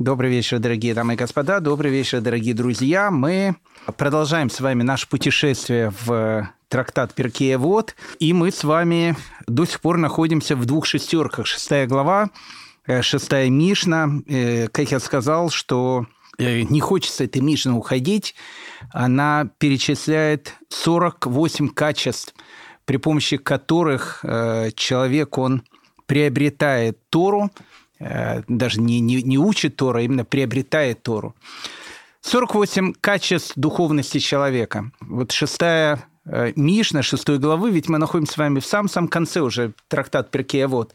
Добрый вечер, дорогие дамы и господа. Добрый вечер, дорогие друзья. Мы продолжаем с вами наше путешествие в трактат Перкея Вот. И мы с вами до сих пор находимся в двух шестерках. Шестая глава, э, шестая Мишна. Э, как я сказал, что э, не хочется этой Мишны уходить. Она перечисляет 48 качеств, при помощи которых человек, он приобретает Тору, даже не, не, не учит Тору, а именно приобретает Тору. 48 качеств духовности человека. Вот шестая э, Мишна, шестой главы, ведь мы находимся с вами в самом-самом конце уже трактат Перкея вот.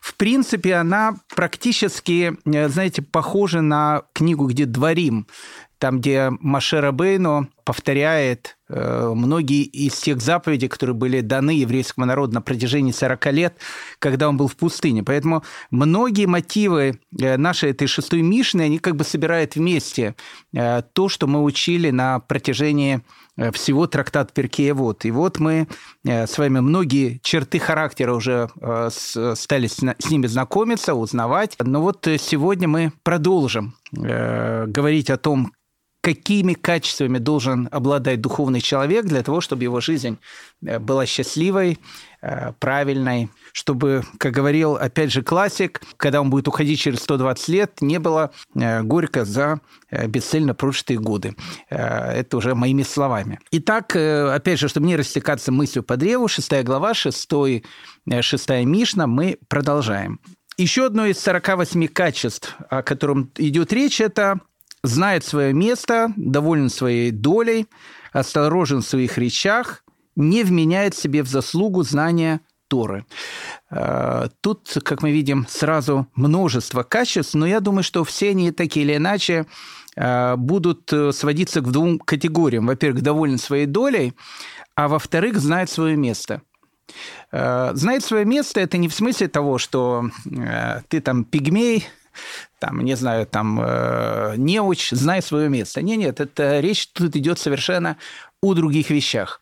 В принципе, она практически, э, знаете, похожа на книгу, где Дворим, там, где Машера Бейну повторяет э, многие из тех заповедей, которые были даны еврейскому народу на протяжении 40 лет, когда он был в пустыне. Поэтому многие мотивы э, нашей этой шестой Мишны, они как бы собирают вместе э, то, что мы учили на протяжении всего трактат Перкея вот. И вот мы с вами многие черты характера уже стали с ними знакомиться, узнавать. Но вот сегодня мы продолжим говорить о том, какими качествами должен обладать духовный человек для того, чтобы его жизнь э, была счастливой, э, правильной, чтобы, как говорил, опять же, классик, когда он будет уходить через 120 лет, не было э, горько за бесцельно прожитые годы. Это уже моими словами. Итак, опять же, чтобы не растекаться мыслью по древу, 6 глава, 6, 6 Мишна, мы продолжаем. Еще одно из 48 качеств, о котором идет речь, это знает свое место, доволен своей долей, осторожен в своих речах, не вменяет себе в заслугу знания Торы. Э, тут, как мы видим, сразу множество качеств, но я думаю, что все они такие или иначе э, будут э, сводиться к двум категориям. Во-первых, доволен своей долей, а во-вторых, знает свое место. Знает свое место – это не в смысле того, что ты там пигмей, там, не знаю, там, э, неуч, знай свое место. Нет, нет, это речь тут идет совершенно о других вещах.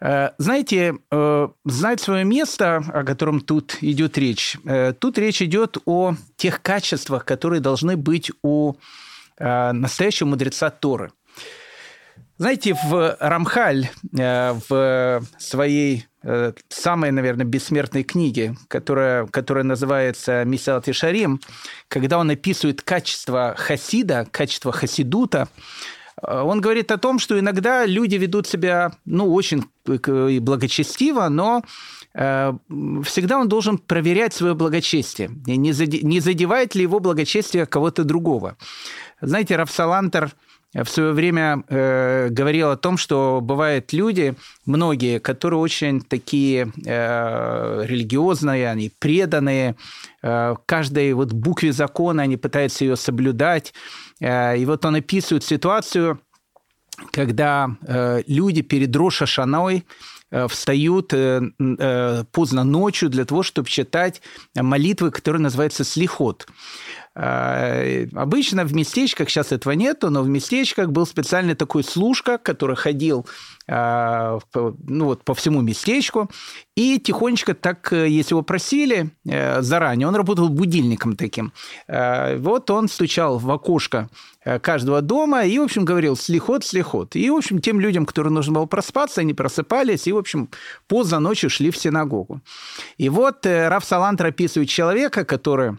Э, знаете, э, знать свое место, о котором тут идет речь, э, тут речь идет о тех качествах, которые должны быть у настоящего мудреца Торы. Знаете, в Рамхаль, в своей Э, самой, наверное, бессмертной книги, которая, которая называется «Мисалат и Шарим», когда он описывает качество хасида, качество хасидута, э, он говорит о том, что иногда люди ведут себя, ну, очень благочестиво, но э, всегда он должен проверять свое благочестие, не задевает ли его благочестие кого-то другого. Знаете, Рафсалантер – в свое время э, говорил о том, что бывают люди, многие, которые очень такие э, религиозные, они преданные, э, каждой вот букве закона они пытаются ее соблюдать. Э, и вот он описывает ситуацию, когда э, люди перед Роша Шаной э, встают э, э, поздно ночью для того, чтобы читать молитвы, которые называются слихот. А, обычно в местечках, сейчас этого нету, но в местечках был специальный такой служка, который ходил а, ну, вот, по всему местечку. И тихонечко так, э, если его просили э, заранее, он работал будильником таким. Вот он стучал в окошко э, каждого дома и, в общем, говорил «слихот, слихот». И, в общем, тем людям, которым нужно было проспаться, они просыпались и, в общем, поздно ночью шли в синагогу. И вот Раф Салантр описывает человека, который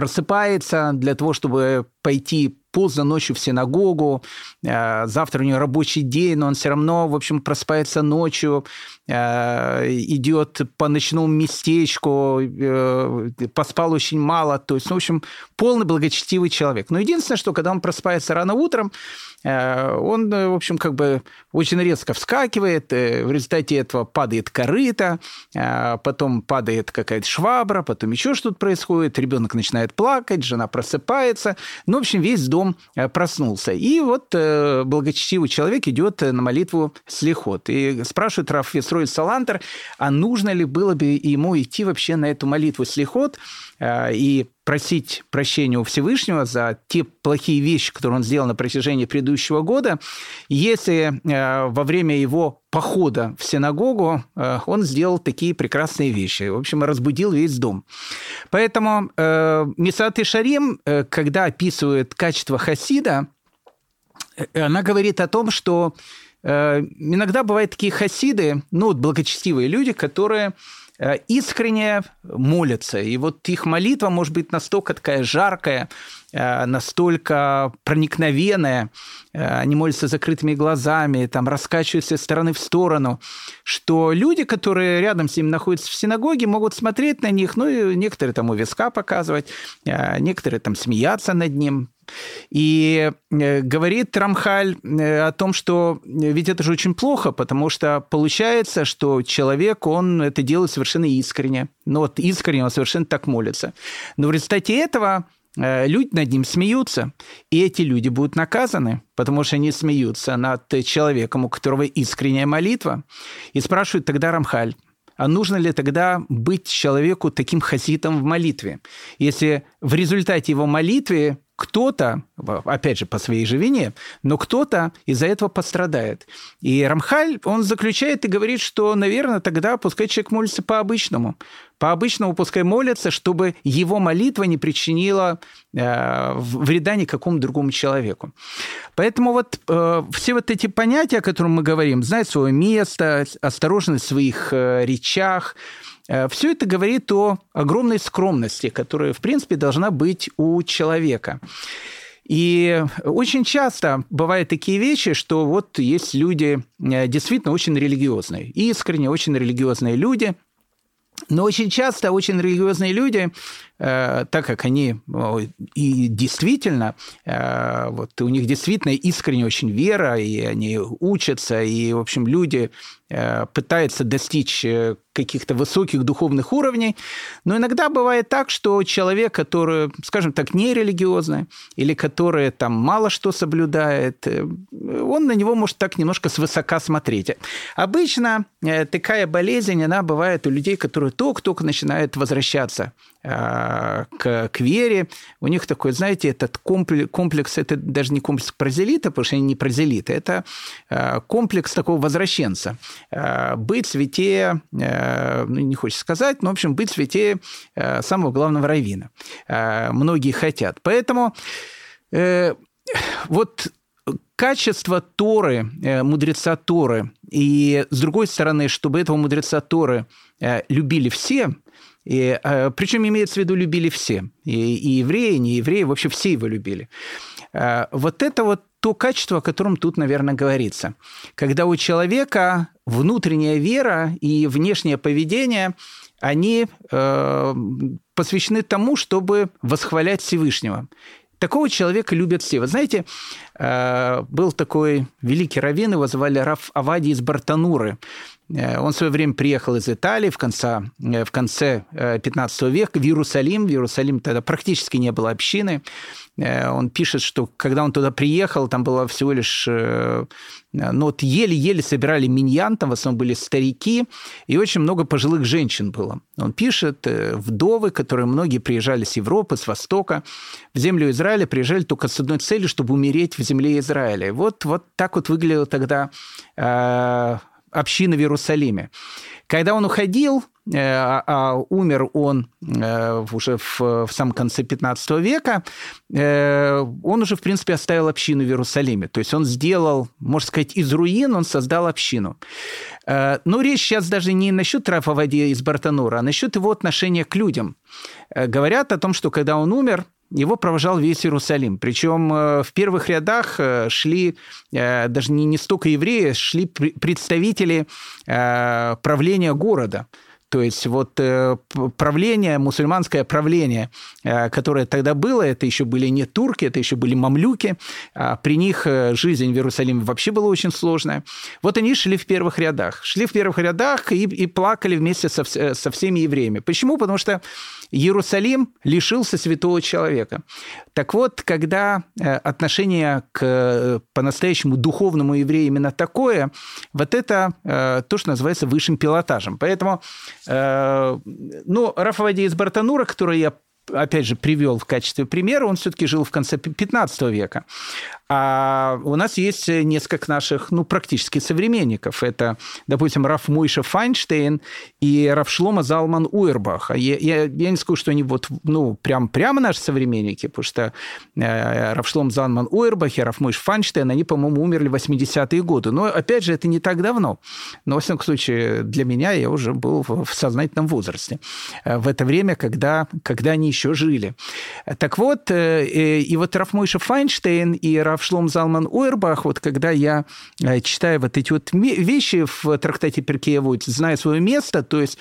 просыпается для того, чтобы пойти поздно ночью в синагогу, э, завтра у него рабочий день, но он все равно, в общем, просыпается ночью, э, идет по ночному местечку, э, поспал очень мало, то есть, в общем, полный благочестивый человек. Но единственное, что когда он просыпается рано утром, он, в общем, как бы очень резко вскакивает, в результате этого падает корыто, потом падает какая-то швабра, потом еще что-то происходит, ребенок начинает плакать, жена просыпается, ну, в общем, весь дом э, проснулся. И вот э, благочестивый человек идет на молитву слихот. И спрашивает Раф Весрой Салантер, а нужно ли было бы ему идти вообще на эту молитву слихот? Э, и просить прощения у Всевышнего за те плохие вещи, которые он сделал на протяжении предыдущего года, если э, во время его похода в синагогу э, он сделал такие прекрасные вещи. В общем, разбудил весь дом. Поэтому Мисат и Шарим, когда описывает качество хасида, она говорит о том, что иногда бывают такие хасиды, ну, вот благочестивые люди, которые искренне молятся. И вот их молитва может быть настолько такая жаркая, э, настолько проникновенная, э, они молятся закрытыми глазами, там раскачиваются из стороны в сторону, что люди, которые рядом с ним находятся в синагоге, могут смотреть на них, ну и некоторые там у виска показывать, некоторые там смеяться над ним, и э, говорит Рамхаль э, о том, что э, ведь это же очень плохо, потому что получается, что человек, он это делает совершенно искренне. Ну вот искренне он совершенно так молится. Но в результате этого люди над ним смеются, и эти люди будут наказаны, потому что они смеются над человеком, у которого искренняя молитва. И спрашивают тогда Рамхаль, а нужно ли тогда быть человеку таким хаситом в молитве? Если в результате его молитвы кто-то, опять же, по своей же вине, но кто-то из-за этого пострадает. И Рамхаль, он заключает и говорит, что, наверное, тогда пускай человек молится по-обычному. По-обычному пускай молится, чтобы его молитва не причинила э, вреда никакому другому человеку. Поэтому вот э, все вот эти понятия, о которых мы говорим, знать свое место, осторожность в своих э, речах, Э, Все это говорит о огромной скромности, которая, в принципе, должна быть у человека. И очень часто бывают такие вещи, что вот есть люди э, действительно очень религиозные, искренне очень религиозные люди, но очень часто очень религиозные люди Э, так как они и действительно, э, вот у них действительно искренне очень вера, и они учатся, и, в общем, люди э, пытаются достичь каких-то высоких духовных уровней, но иногда бывает так, что человек, который, скажем так, нерелигиозный, или который там мало что соблюдает, он на него может так немножко свысока смотреть. Обычно такая болезнь, она бывает у людей, которые только-только начинают возвращаться к, к вере. У них такой, знаете, этот комплекс, это даже не комплекс прозелита, потому что они не прозелиты, это э, комплекс такого возвращенца. Э, быть святее, э, ну, не хочется сказать, но, в общем, быть святее самого главного равина. Многие хотят. Поэтому вот качество Торы, мудреца Торы, и, с другой стороны, чтобы этого мудреца Торы любили все – и, э, причем имеется в виду любили все. И, и евреи, и не евреи, вообще все его любили. Э, вот это вот то качество, о котором тут, наверное, говорится. Когда у человека внутренняя вера и внешнее поведение, они э, посвящены тому, чтобы восхвалять Всевышнего. Такого человека любят все. Вы знаете, э, был такой великий раввин, его звали Раф Авади из Бартануры. Э, он в свое время приехал из Италии в конце, э, в конце 15 э, века в Иерусалим. В Иерусалим тогда практически не было общины. Он пишет, что когда он туда приехал, там было всего лишь... Ну, вот еле-еле собирали миньян, там в основном были старики, и очень много пожилых женщин было. Он пишет, вдовы, которые многие приезжали с Европы, с Востока, в землю Израиля приезжали только с одной целью, чтобы умереть в земле Израиля. Вот, вот так вот выглядела тогда общины в Иерусалиме. Когда он уходил, э, а, а умер он э, уже в, в самом конце 15 века, э, он уже, в принципе, оставил общину в Иерусалиме. То есть он сделал, можно сказать, из руин он создал общину. Но речь сейчас даже не насчет Рафавади из Бартанура, а насчет его отношения к людям. Говорят о том, что когда он умер, его провожал весь Иерусалим. Причем э, в первых рядах э, шли э, даже не, не столько евреи, шли представители правления города. То есть вот э, правление, мусульманское правление, э, которое тогда было, это еще были не турки, это еще были мамлюки. А при них э, жизнь в Иерусалиме вообще была очень сложная. Вот они шли в первых рядах. Шли в первых рядах и, и плакали вместе со, со всеми евреями. Почему? Потому что Иерусалим лишился святого человека. Так вот, когда отношение к по-настоящему духовному еврею именно такое, вот это то, что называется высшим пилотажем. Поэтому ну, Рафавади из Бартанура, который я опять же, привел в качестве примера, он все-таки жил в конце 15 века. А у нас есть несколько наших, ну, практически современников. Это, допустим, Раф Мойша Файнштейн и Раф Шлома Залман Уэрбах. Я, я, я не скажу, что они вот, ну, прям, прямо наши современники, потому что э, Раф Шлом Залман Уэрбах и Раф Мойш Файнштейн, они, по-моему, умерли в 80-е годы. Но, опять же, это не так давно. Но, во всяком случае, для меня я уже был в, в сознательном возрасте. Э, в это время, когда, когда они еще жили. Так вот, э, э, и вот Раф Файнштейн и Раф Шлом Залман Ойрбах, вот когда я э, читаю вот эти вот вещи в трактате Перкея зная свое место, то есть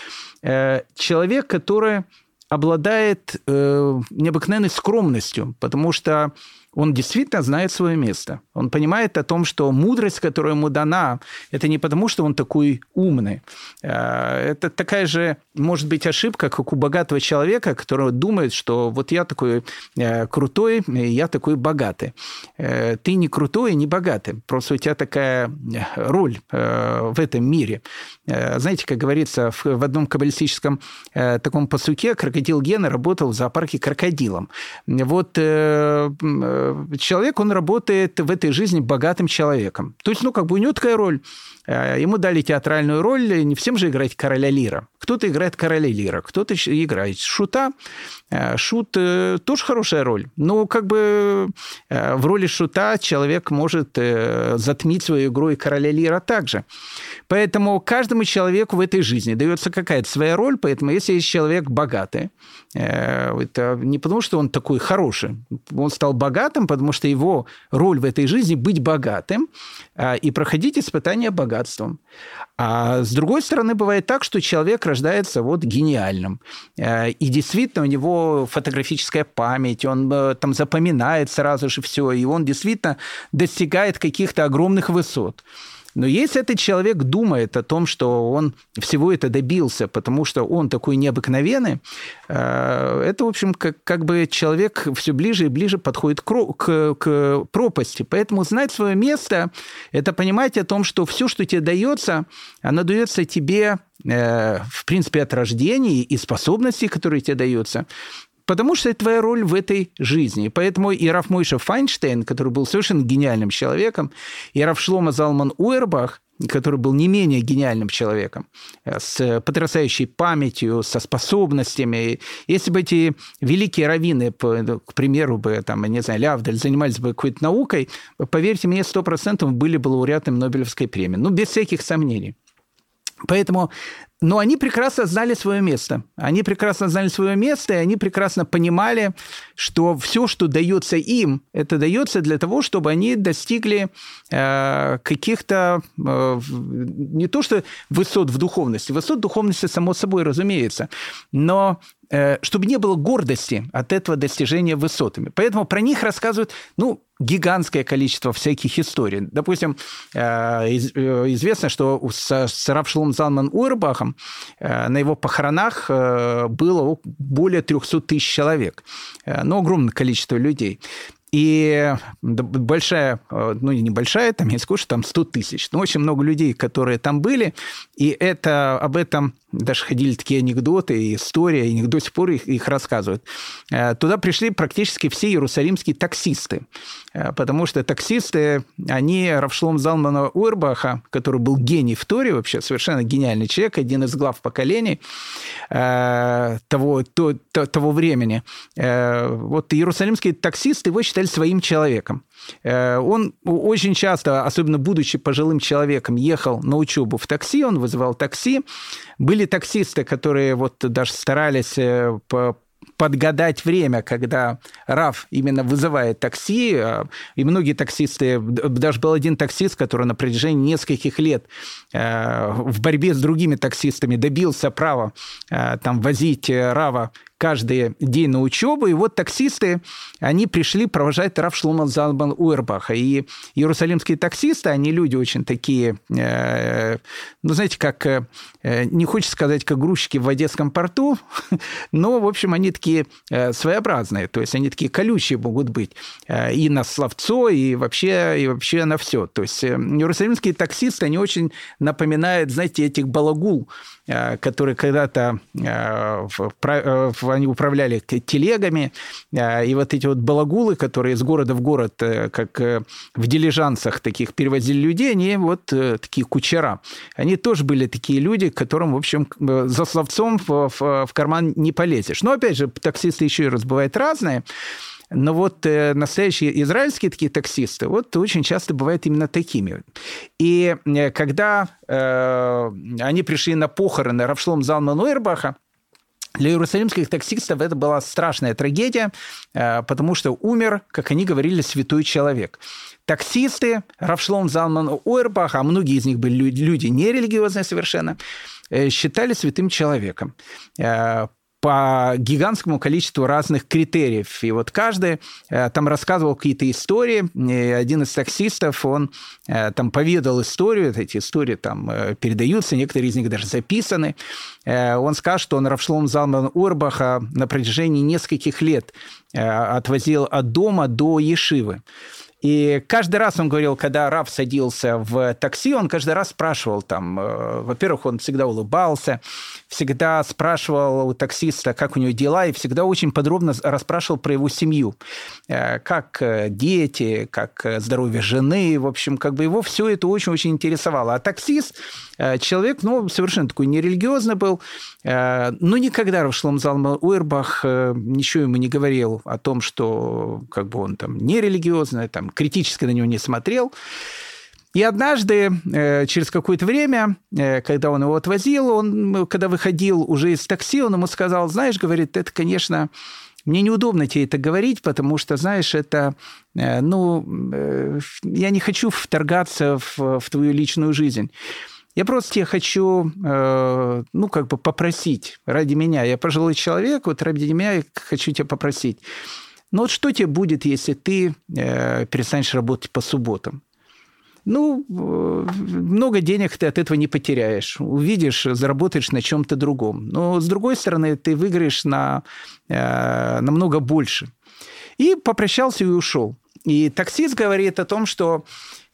человек, который обладает необыкновенной скромностью, потому что он действительно знает свое место. Он понимает о том, что мудрость, которая ему дана, это не потому, что он такой умный. Э, это такая же, может быть, ошибка, как у богатого человека, который думает, что вот я такой э, крутой, я такой богатый. Э, ты не крутой и не богатый. Просто у тебя такая роль в этом мире. Знаете, как говорится в одном каббалистическом таком посуке, крокодил Гена работал в зоопарке крокодилом. Вот человек, он работает в этой жизни богатым человеком. То есть, ну, как бы у него такая роль. Э, ему дали театральную роль, не всем же играть короля Лира. Кто-то играет короля Лира, кто-то играет шута. Э, шут э, тоже хорошая роль. Но как бы в роли шута человек может затмить свою игру и короля Лира также. Поэтому каждому человеку в этой жизни дается какая-то своя роль, поэтому если есть человек богатый, это не потому, что он такой хороший, он стал богатым, потому что его роль в этой жизни быть богатым и проходить испытания богатством. А с другой стороны, бывает так, что человек рождается вот гениальным. Э, и действительно у него фотографическая память, он э, там запоминает сразу же все, и он действительно достигает каких-то огромных высот. Но если этот человек думает о том, что он всего это добился, потому что он такой необыкновенный, э, это, в общем, как, как бы человек все ближе и ближе подходит к, к, к пропасти. Поэтому знать свое место – это понимать о том, что все, что тебе дается, оно дается тебе э, в принципе, от рождения и способностей, которые тебе даются, Потому что это твоя роль в этой жизни. Поэтому и Раф Мойша Файнштейн, который был совершенно гениальным человеком, и Раф Шлома Залман Уэрбах, который был не менее гениальным человеком, э, с потрясающей памятью, со способностями. Если бы эти великие раввины, к примеру, бы, там, не знаю, Лявдаль, занимались бы какой-то наукой, поверьте мне, сто процентов были бы лауреатами Нобелевской премии. Ну, без всяких сомнений. Поэтому но они прекрасно знали свое место. Они прекрасно знали свое место, и они прекрасно понимали, что все, что дается им, это дается для того, чтобы они достигли э, каких-то э, не то что высот в духовности, высот духовности само собой разумеется, но чтобы не было гордости от этого достижения высотами. Поэтому про них рассказывают, ну, гигантское количество всяких историй. Допустим, э, э, известно, что с Равшлом Залман Уэрбахом на его похоронах было более 300 тысяч человек. Ну, огромное количество людей. И большая, ну, не небольшая, там, я скажу, что там 100 тысяч, но очень много людей, которые там были, и это, об этом даже ходили такие анекдоты, история, и до сих пор их, их рассказывают. Э, туда пришли практически все иерусалимские таксисты, э, потому что таксисты, они Равшлом Залмана Уэрбаха, который был гений в Торе вообще, совершенно гениальный человек, один из глав поколений э, того, то, того времени. Вот иерусалимские таксисты его считали своим человеком. Он очень часто, особенно будучи пожилым человеком, ехал на учебу в такси, он вызывал такси, были таксисты, которые вот даже старались э, подгадать время, когда РАФ именно вызывает такси, э, и многие таксисты, даже был один таксист, который на протяжении нескольких лет э, в борьбе с другими таксистами добился права там возить РАВа каждый день на учебу. И вот таксисты, они пришли провожать Раф Шлома Залбан Уэрбаха. И иерусалимские таксисты, они люди очень такие, э, ну, знаете, как, э, не хочется сказать, как грузчики в Одесском порту, но, в общем, они такие э, своеобразные, то есть они такие колючие могут быть и на словцо, и вообще, и вообще на все. То есть иерусалимские таксисты, они очень напоминают, знаете, этих балагул, которые когда-то они управляли телегами, и вот эти вот балагулы, которые из города в город, как в дилижансах таких перевозили людей, они вот такие кучера. Они тоже были такие люди, которым, в общем, за словцом в карман не полезешь. Но, опять же, таксисты еще и раз бывают разные. Но вот э, настоящие израильские такие таксисты, вот очень часто бывают именно такими. И э, когда э, они пришли на похороны Равшлом Залмана Уэрбаха, для иерусалимских таксистов это была страшная трагедия, э, потому что умер, как они говорили, святой человек. Таксисты, Равшлом Залман Уэрбах, а многие из них были люди нерелигиозные совершенно, э, считали святым человеком по гигантскому количеству разных критериев. И вот каждый э, там рассказывал какие-то истории. И один из таксистов, он э, там поведал историю, эти истории там э, передаются, некоторые из них даже записаны. Он сказал, что он Равшлом Залман Урбаха на протяжении нескольких лет отвозил от дома до Ешивы. И каждый раз он говорил, когда Раф садился в такси, он каждый раз спрашивал там, э, во-первых, он всегда улыбался, всегда спрашивал у таксиста, как у него дела, и всегда очень подробно расспрашивал про его семью, э, как э, дети, как здоровье жены, в общем, как бы его все это очень-очень интересовало. А таксист, человек, ну, совершенно такой нерелигиозный был, но никогда Равшлом Залма Уэрбах ничего ему не говорил о том, что как бы он там нерелигиозный, там критически на него не смотрел. И однажды, э, через какое-то время, э, когда он его отвозил, он, когда выходил уже из такси, он ему сказал, знаешь, говорит, это, конечно, мне неудобно тебе это говорить, потому что, знаешь, это, э, ну, я не хочу вторгаться в, в твою личную жизнь. Я просто тебя хочу, ну, как бы попросить ради меня. Я пожилой человек, вот ради меня я хочу тебя попросить. Но вот что тебе будет, если ты э, перестанешь работать по субботам? Ну, э, много денег ты от этого не потеряешь. Увидишь, заработаешь на чем-то другом. Но, с другой стороны, ты выиграешь на, э, намного больше. И попрощался и ушел. И таксист говорит о том, что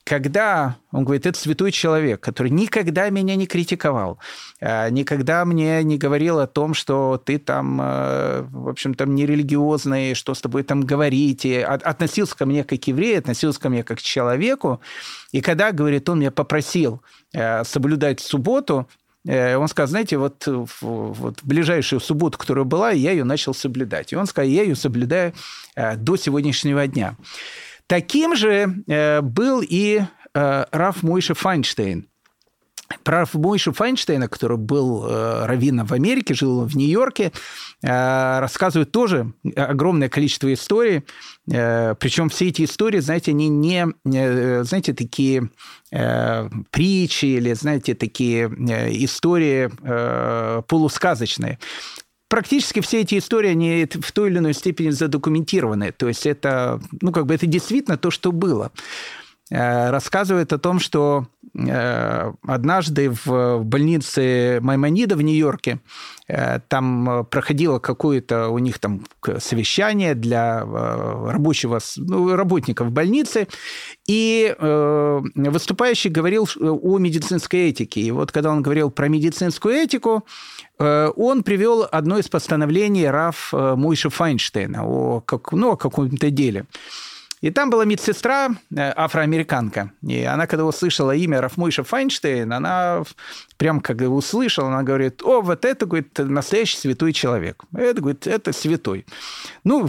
когда, он говорит, это святой человек, который никогда меня не критиковал, э, никогда мне не говорил о том, что ты там, э, в общем, там нерелигиозный, что с тобой там говорить, и относился ко мне как к еврею, относился ко мне как к человеку, и когда, говорит, он меня попросил э, соблюдать субботу, он сказал, знаете, вот, вот ближайшую субботу, которая была, я ее начал соблюдать. И он сказал, я ее соблюдаю до сегодняшнего дня. Таким же э, был и э, Раф Мойша Файнштейн. Про Раф Мойша Файнштейна, который был э, раввином в Америке, жил в Нью-Йорке, рассказывают тоже огромное количество историй. Причем все эти истории, знаете, они не, знаете, такие притчи или, знаете, такие истории полусказочные практически все эти истории, они в той или иной степени задокументированы. То есть это, ну, как бы это действительно то, что было. Э, рассказывает о том, что э, однажды в больнице Маймонида в Нью-Йорке э, там проходило какое-то у них там совещание для рабочего, ну, работников больницы, и выступающий говорил о медицинской этике. И вот когда он говорил про медицинскую этику, он привел одно из постановлений Раф Мойша Файнштейна о, как, ну, о каком-то деле. И там была медсестра, э, афроамериканка. И она, когда услышала имя Рафмойша Файнштейн, она прям как услышала, она говорит, о, вот это, говорит, настоящий святой человек. Это, говорит, это святой. Ну,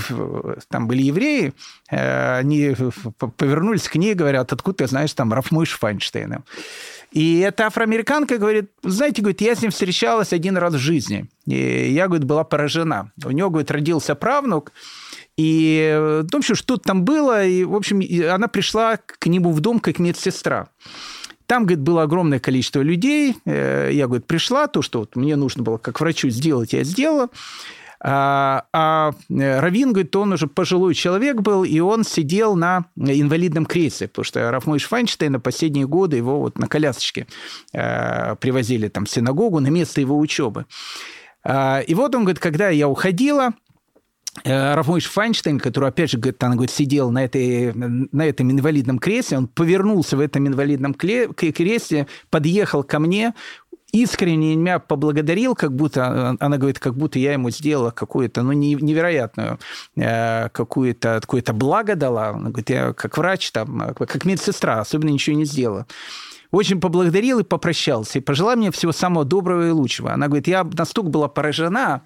там были евреи, э, они повернулись к ней, говорят, откуда ты знаешь там Рафмойш Файнштейна? И эта афроамериканка говорит, знаете, говорит, я с ним встречалась один раз в жизни. И я, говорит, была поражена. У него, говорит, родился правнук, и, в общем, что там было, и, в общем, она пришла к нему в дом как медсестра. Там, говорит, было огромное количество людей. Э, я, говорит, пришла, то, что вот мне нужно было как врачу сделать, я сделала. А, а э, Равин, говорит, он уже пожилой человек был, и он сидел на инвалидном кресле, потому что Рафмой Файнштейн на последние годы его вот на колясочке привозили там в синагогу на место его учебы. А, и вот он говорит, когда я уходила, Э, Рафмойш Файнштейн, который, опять же, говорит, она говорит, сидел на, этой, на этом инвалидном кресле, он повернулся в этом инвалидном кресле, подъехал ко мне, искренне меня поблагодарил, как будто, она говорит, как будто я ему сделала какую-то, ну, невероятную, какую-то, какое-то благо дала. Она говорит, я как врач, там, как медсестра, особенно ничего не сделала очень поблагодарил и попрощался, и пожелал мне всего самого доброго и лучшего. Она говорит, я настолько была поражена,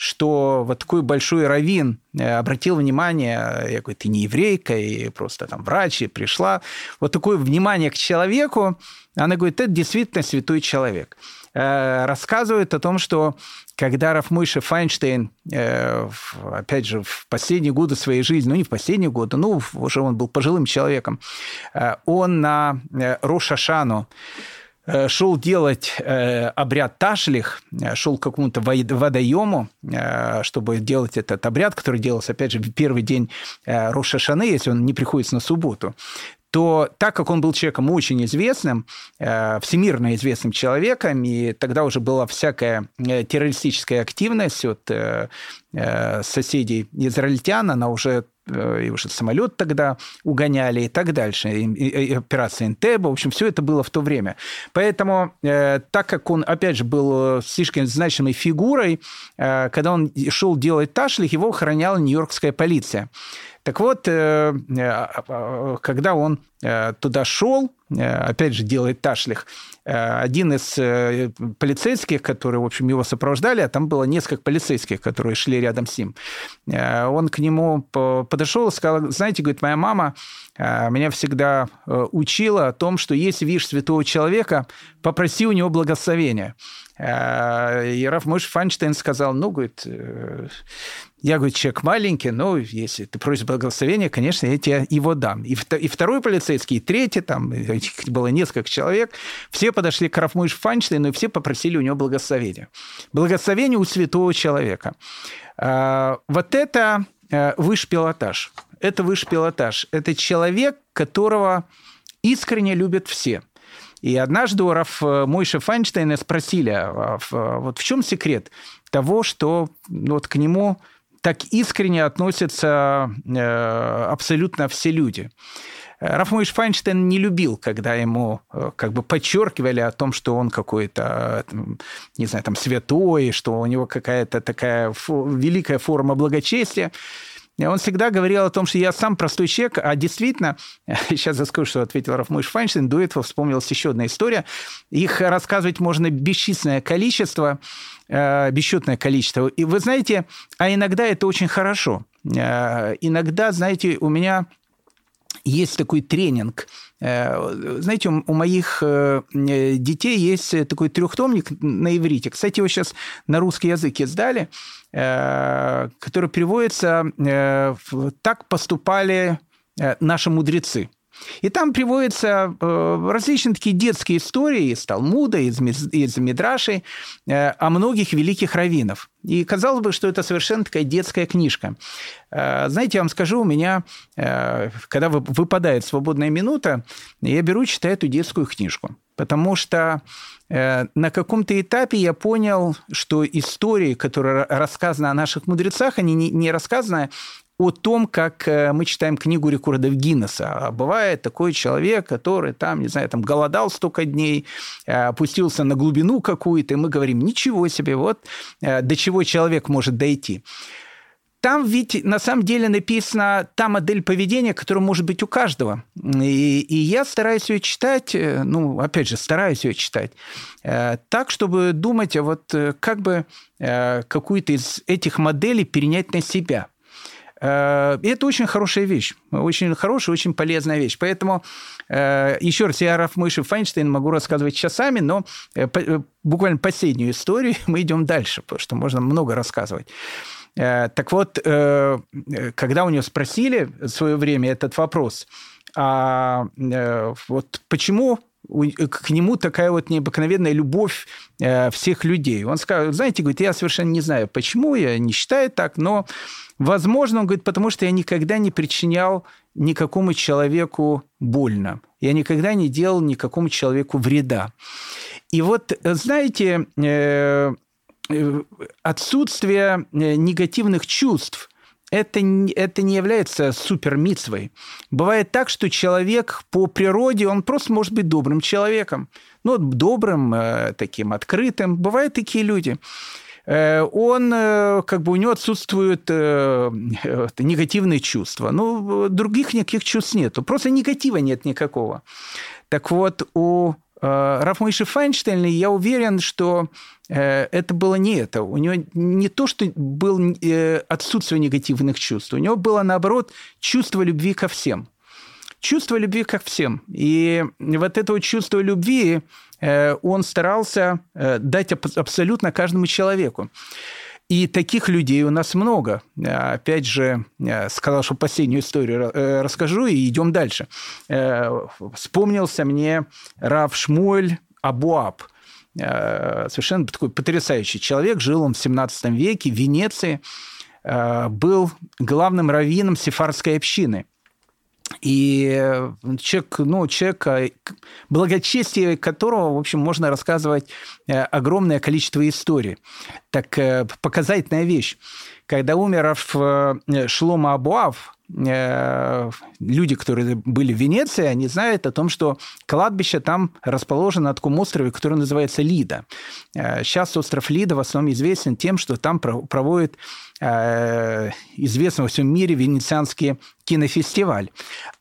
что вот такой большой раввин э, обратил внимание, я говорю, ты не еврейка, и просто там врач, и пришла. Вот такое внимание к человеку, она говорит, это действительно святой человек. Э, рассказывает о том, что когда Рафмойша Файнштейн, э, опять же, в последние годы своей жизни, ну не в последние годы, ну уже он был пожилым человеком, он на Рошашану шел делать обряд ташлих, шел к какому-то водоему, чтобы делать этот обряд, который делался, опять же, в первый день Рошашаны, если он не приходится на субботу то так как он был человеком очень известным, э, всемирно известным человеком, и тогда уже была всякая э, террористическая активность от э, соседей израильтян, она уже и уже самолет тогда угоняли и так дальше, и, и, и операция Интеба, в общем, все это было в то время. Поэтому, э, так как он, опять же, был слишком значимой фигурой, э, когда он шел делать ташлих, его охраняла нью-йоркская полиция. Так вот, э, э, когда он э, туда шел, опять же, делает ташлих, один из полицейских, которые, в общем, его сопровождали, а там было несколько полицейских, которые шли рядом с ним, он к нему подошел и сказал, знаете, говорит, моя мама меня всегда учила о том, что если видишь святого человека, попроси у него благословения. И Раф Мойш Фанштейн сказал, ну, говорит, я, говорю, человек маленький, но если ты просишь благословения, конечно, я тебе его дам. И, и второй полицейский, и третий, там было несколько человек, все подошли к Рафмуиш Фанштейну, и все попросили у него благословения. Благословение у святого человека. А, вот это э, высший пилотаж. Это высший пилотаж. Это человек, которого искренне любят все. И однажды у Раф э, Мойша Файнштейна спросили, а, а вот в чем секрет того, что ну, вот к нему так искренне относятся э, абсолютно все люди. Рафмович Файнштейн не любил, когда ему э, как бы подчеркивали о том, что он какой-то, не знаю, там, святой, что у него какая-то такая великая форма благочестия. Он всегда говорил о том, что я сам простой человек, а действительно, сейчас я скажу, что ответил Рафмыш Файнштейн, до этого вспомнилась еще одна история. Их рассказывать можно бесчисленное количество, э, бесчетное количество. И вы знаете, а иногда это очень хорошо. Э, иногда, знаете, у меня есть такой тренинг. Э, знаете, у моих детей есть такой трехтомник на иврите. Кстати, его сейчас на русский язык издали. Э, который переводится э, «Так поступали э, наши мудрецы». И там приводятся различные такие детские истории из Талмуда, из, из Мидрашей о многих великих раввинов. И казалось бы, что это совершенно такая детская книжка. Знаете, я вам скажу, у меня, когда выпадает свободная минута, я беру, читаю эту детскую книжку. Потому что Э, на каком-то этапе я понял, что истории, которые рассказаны о наших мудрецах, они не рассказаны о том, как э, мы читаем книгу рекордов Гиннесса. А бывает такой человек, который там, не знаю, там голодал столько дней, э, опустился на глубину какую-то, и мы говорим, ничего себе, вот до чего человек может дойти. Там ведь на самом деле написана та модель поведения, которая может быть у каждого. И, и я стараюсь ее читать, э, ну, опять же, стараюсь ее читать, э, так, чтобы думать, а вот э, как бы какую-то из этих моделей перенять на себя. И это очень хорошая вещь, очень хорошая, очень полезная вещь. Поэтому, еще раз, я Раф Мышев Файнштейн могу рассказывать часами, но буквально последнюю историю мы идем дальше, потому что можно много рассказывать. Э, так вот, э, когда у него спросили в свое время этот вопрос, а э, вот почему к нему такая вот необыкновенная любовь всех людей. Он сказал, знаете, говорит, я совершенно не знаю, почему, я не считаю так, но, возможно, он говорит, потому что я никогда не причинял никакому человеку больно. Я никогда не делал никакому человеку вреда. И вот, знаете, Э, отсутствие э, негативных чувств это, это не является супермитсвой. Бывает так, что человек по природе, он просто может быть добрым человеком. Ну, добрым, э, таким открытым. Бывают такие люди. Э, он, э, как бы у него отсутствуют негативные чувства. Ну, других никаких чувств нет. Просто негатива нет никакого. Так вот, у Рафмойши Файнштейна, я уверен, что это было не это. У него не то, что было отсутствие негативных чувств. У него было, наоборот, чувство любви ко всем чувство любви ко всем. И вот это вот чувство любви э, он старался э, дать абсолютно каждому человеку. И таких людей у нас много. Опять же, сказал, что последнюю историю э, расскажу, и идем дальше. Вспомнился мне Рав Шмуэль Абуаб. Совершенно такой потрясающий человек. Жил он в 17 веке в Венеции. Был главным раввином сефарской общины – и э, человек, ну, человек, э, благочестие которого, в общем, можно рассказывать э, огромное количество историй. Так показательная вещь. Когда умер Шлома Абуав, люди, которые были в Венеции, они знают о том, что кладбище там расположено на таком острове, который называется Лида. Сейчас остров Лида в основном известен тем, что там проводят известный во всем мире венецианский кинофестиваль.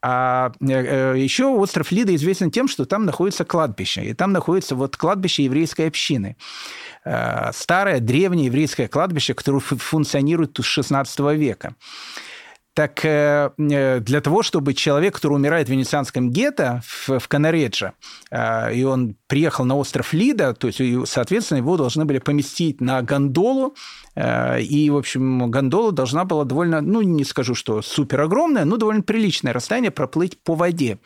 А э, еще остров Лида известен тем, что там находится кладбище. И там находится вот кладбище еврейской общины. Э, старое, древнее еврейское кладбище, которое функционирует с 16 века. Так э, э, для того, чтобы человек, который умирает в венецианском гетто в, в Канаредже, э, и он приехал на остров Лида, то есть, соответственно, его должны были поместить на гондолу, и, в общем, гондола должна была довольно, ну, не скажу, что супер огромная, но довольно приличное расстояние проплыть по воде.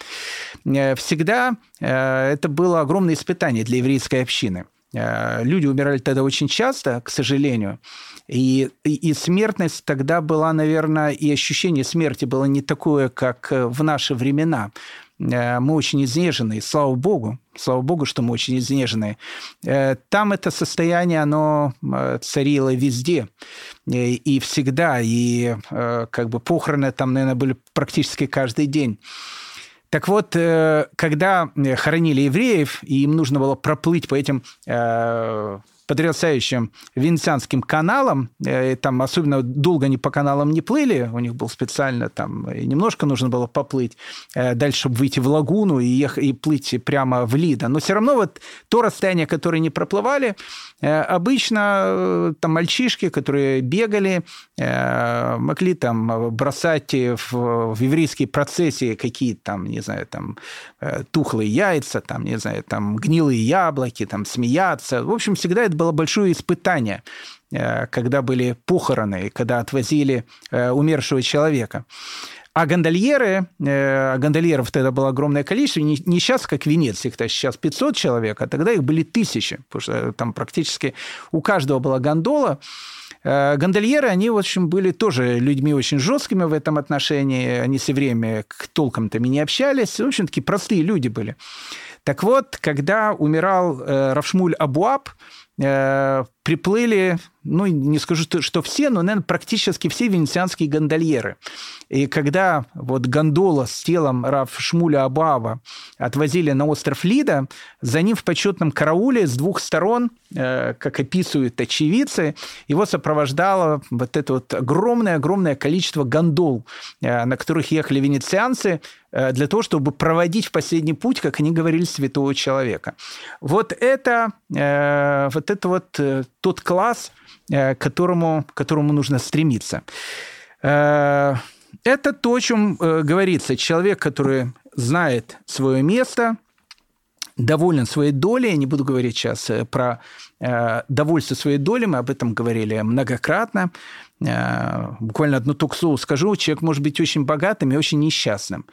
Всегда это было огромное испытание для еврейской общины. Люди умирали тогда очень часто, к сожалению, и, и смертность тогда была, наверное, и ощущение смерти было не такое, как э, в наши времена. Э, мы очень изнежены, слава богу, слава богу, что мы очень изнежены. Э, там это состояние, оно царило везде и всегда, и как бы похороны там, наверное, были практически каждый день. Так вот, когда хоронили евреев, и им нужно было проплыть по этим потрясающим венецианским каналом. Э, и там особенно долго они по каналам не плыли. У них был специально там... Немножко нужно было поплыть э, дальше, чтобы выйти в лагуну и, ехать, и плыть прямо в Лида. Но все равно вот то расстояние, которое не проплывали, э, обычно там мальчишки, которые бегали, могли там бросать в, в еврейские процессии какие-то там, не знаю, там тухлые яйца, там, не знаю, там гнилые яблоки, там смеяться. В общем, всегда это было большое испытание, э, когда были похороны, когда отвозили э, умершего человека. А гондольеры, э, гондольеров тогда было огромное количество, не, не сейчас, как в Венеции, их сейчас 500 человек, а тогда их были тысячи, потому что там практически у каждого была гондола. Гондольеры, они, в общем, были тоже людьми очень жесткими в этом отношении, они все время к толком-то не общались, в общем, такие простые люди были. Так вот, когда умирал Равшмуль Абуаб, Э, приплыли, ну, не скажу, что все, но, наверное, практически все венецианские гондольеры. И когда вот гондола с телом Раф Шмуля Абава отвозили на остров Лида, за ним в почетном карауле с двух сторон, э, как описывают очевидцы, его сопровождало вот это вот огромное-огромное количество гондол, э, на которых ехали венецианцы, для того, чтобы проводить в последний путь, как они говорили, святого человека. Вот это, вот это вот тот класс, э, к которому, к которому нужно стремиться. Э, это то, о чем э, говорится. Человек, который знает свое место, доволен своей долей. Я не буду говорить сейчас про довольство своей долей, мы об этом говорили многократно. Э, буквально одну слово скажу, человек может быть очень богатым и очень несчастным.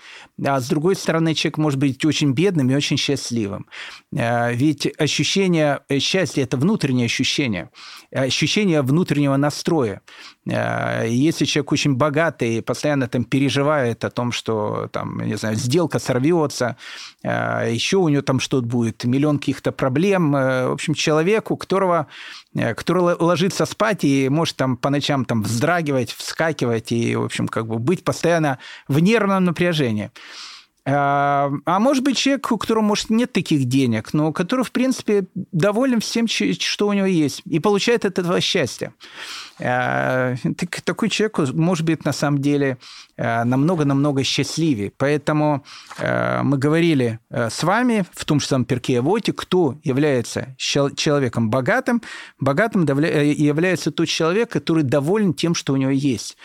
А с другой стороны, человек может быть очень бедным и очень счастливым. Э, ведь ощущение счастья – это внутреннее ощущение, ощущение внутреннего настроя. Э, если человек очень богатый и постоянно там переживает о том, что там, не знаю, сделка сорвется, еще у него там что-то будет, миллион каких-то проблем. В общем, человеку, которого, который ложится спать и может там по ночам там вздрагивать, вскакивать и, в общем, как бы быть постоянно в нервном напряжении. А, а может быть человек, у которого, может, нет таких денег, но который, в принципе, доволен всем, что у него есть, и получает от этого счастье. А, такой человек может быть на самом деле а, намного-намного счастливее. Поэтому мы говорили с вами в том же самом перке Авоте, кто является человеком богатым. Богатым является тот человек, который доволен тем, что у него есть.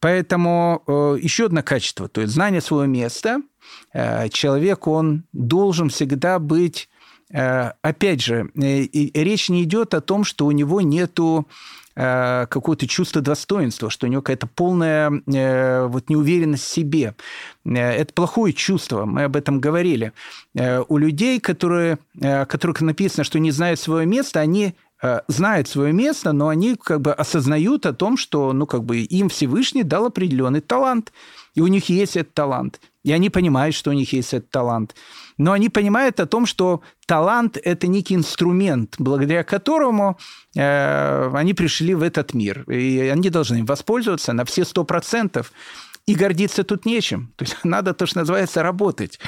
Поэтому еще одно качество, то есть знание своего места – Э, человек, он должен всегда быть... Э, опять же, э, речь не идет о том, что у него нету какое-то чувство достоинства, что у него какая-то полная вот, неуверенность в себе. Это плохое чувство, мы об этом говорили. У людей, которые, которых написано, что не знают свое место, они знают свое место, но они как бы осознают о том, что ну, как бы им Всевышний дал определенный талант, и у них есть этот талант. И они понимают, что у них есть этот талант. Но они понимают о том, что талант – это некий инструмент, благодаря которому э, они пришли в этот мир. И они должны воспользоваться на все сто процентов. И гордиться тут нечем. То есть надо то, что называется, работать.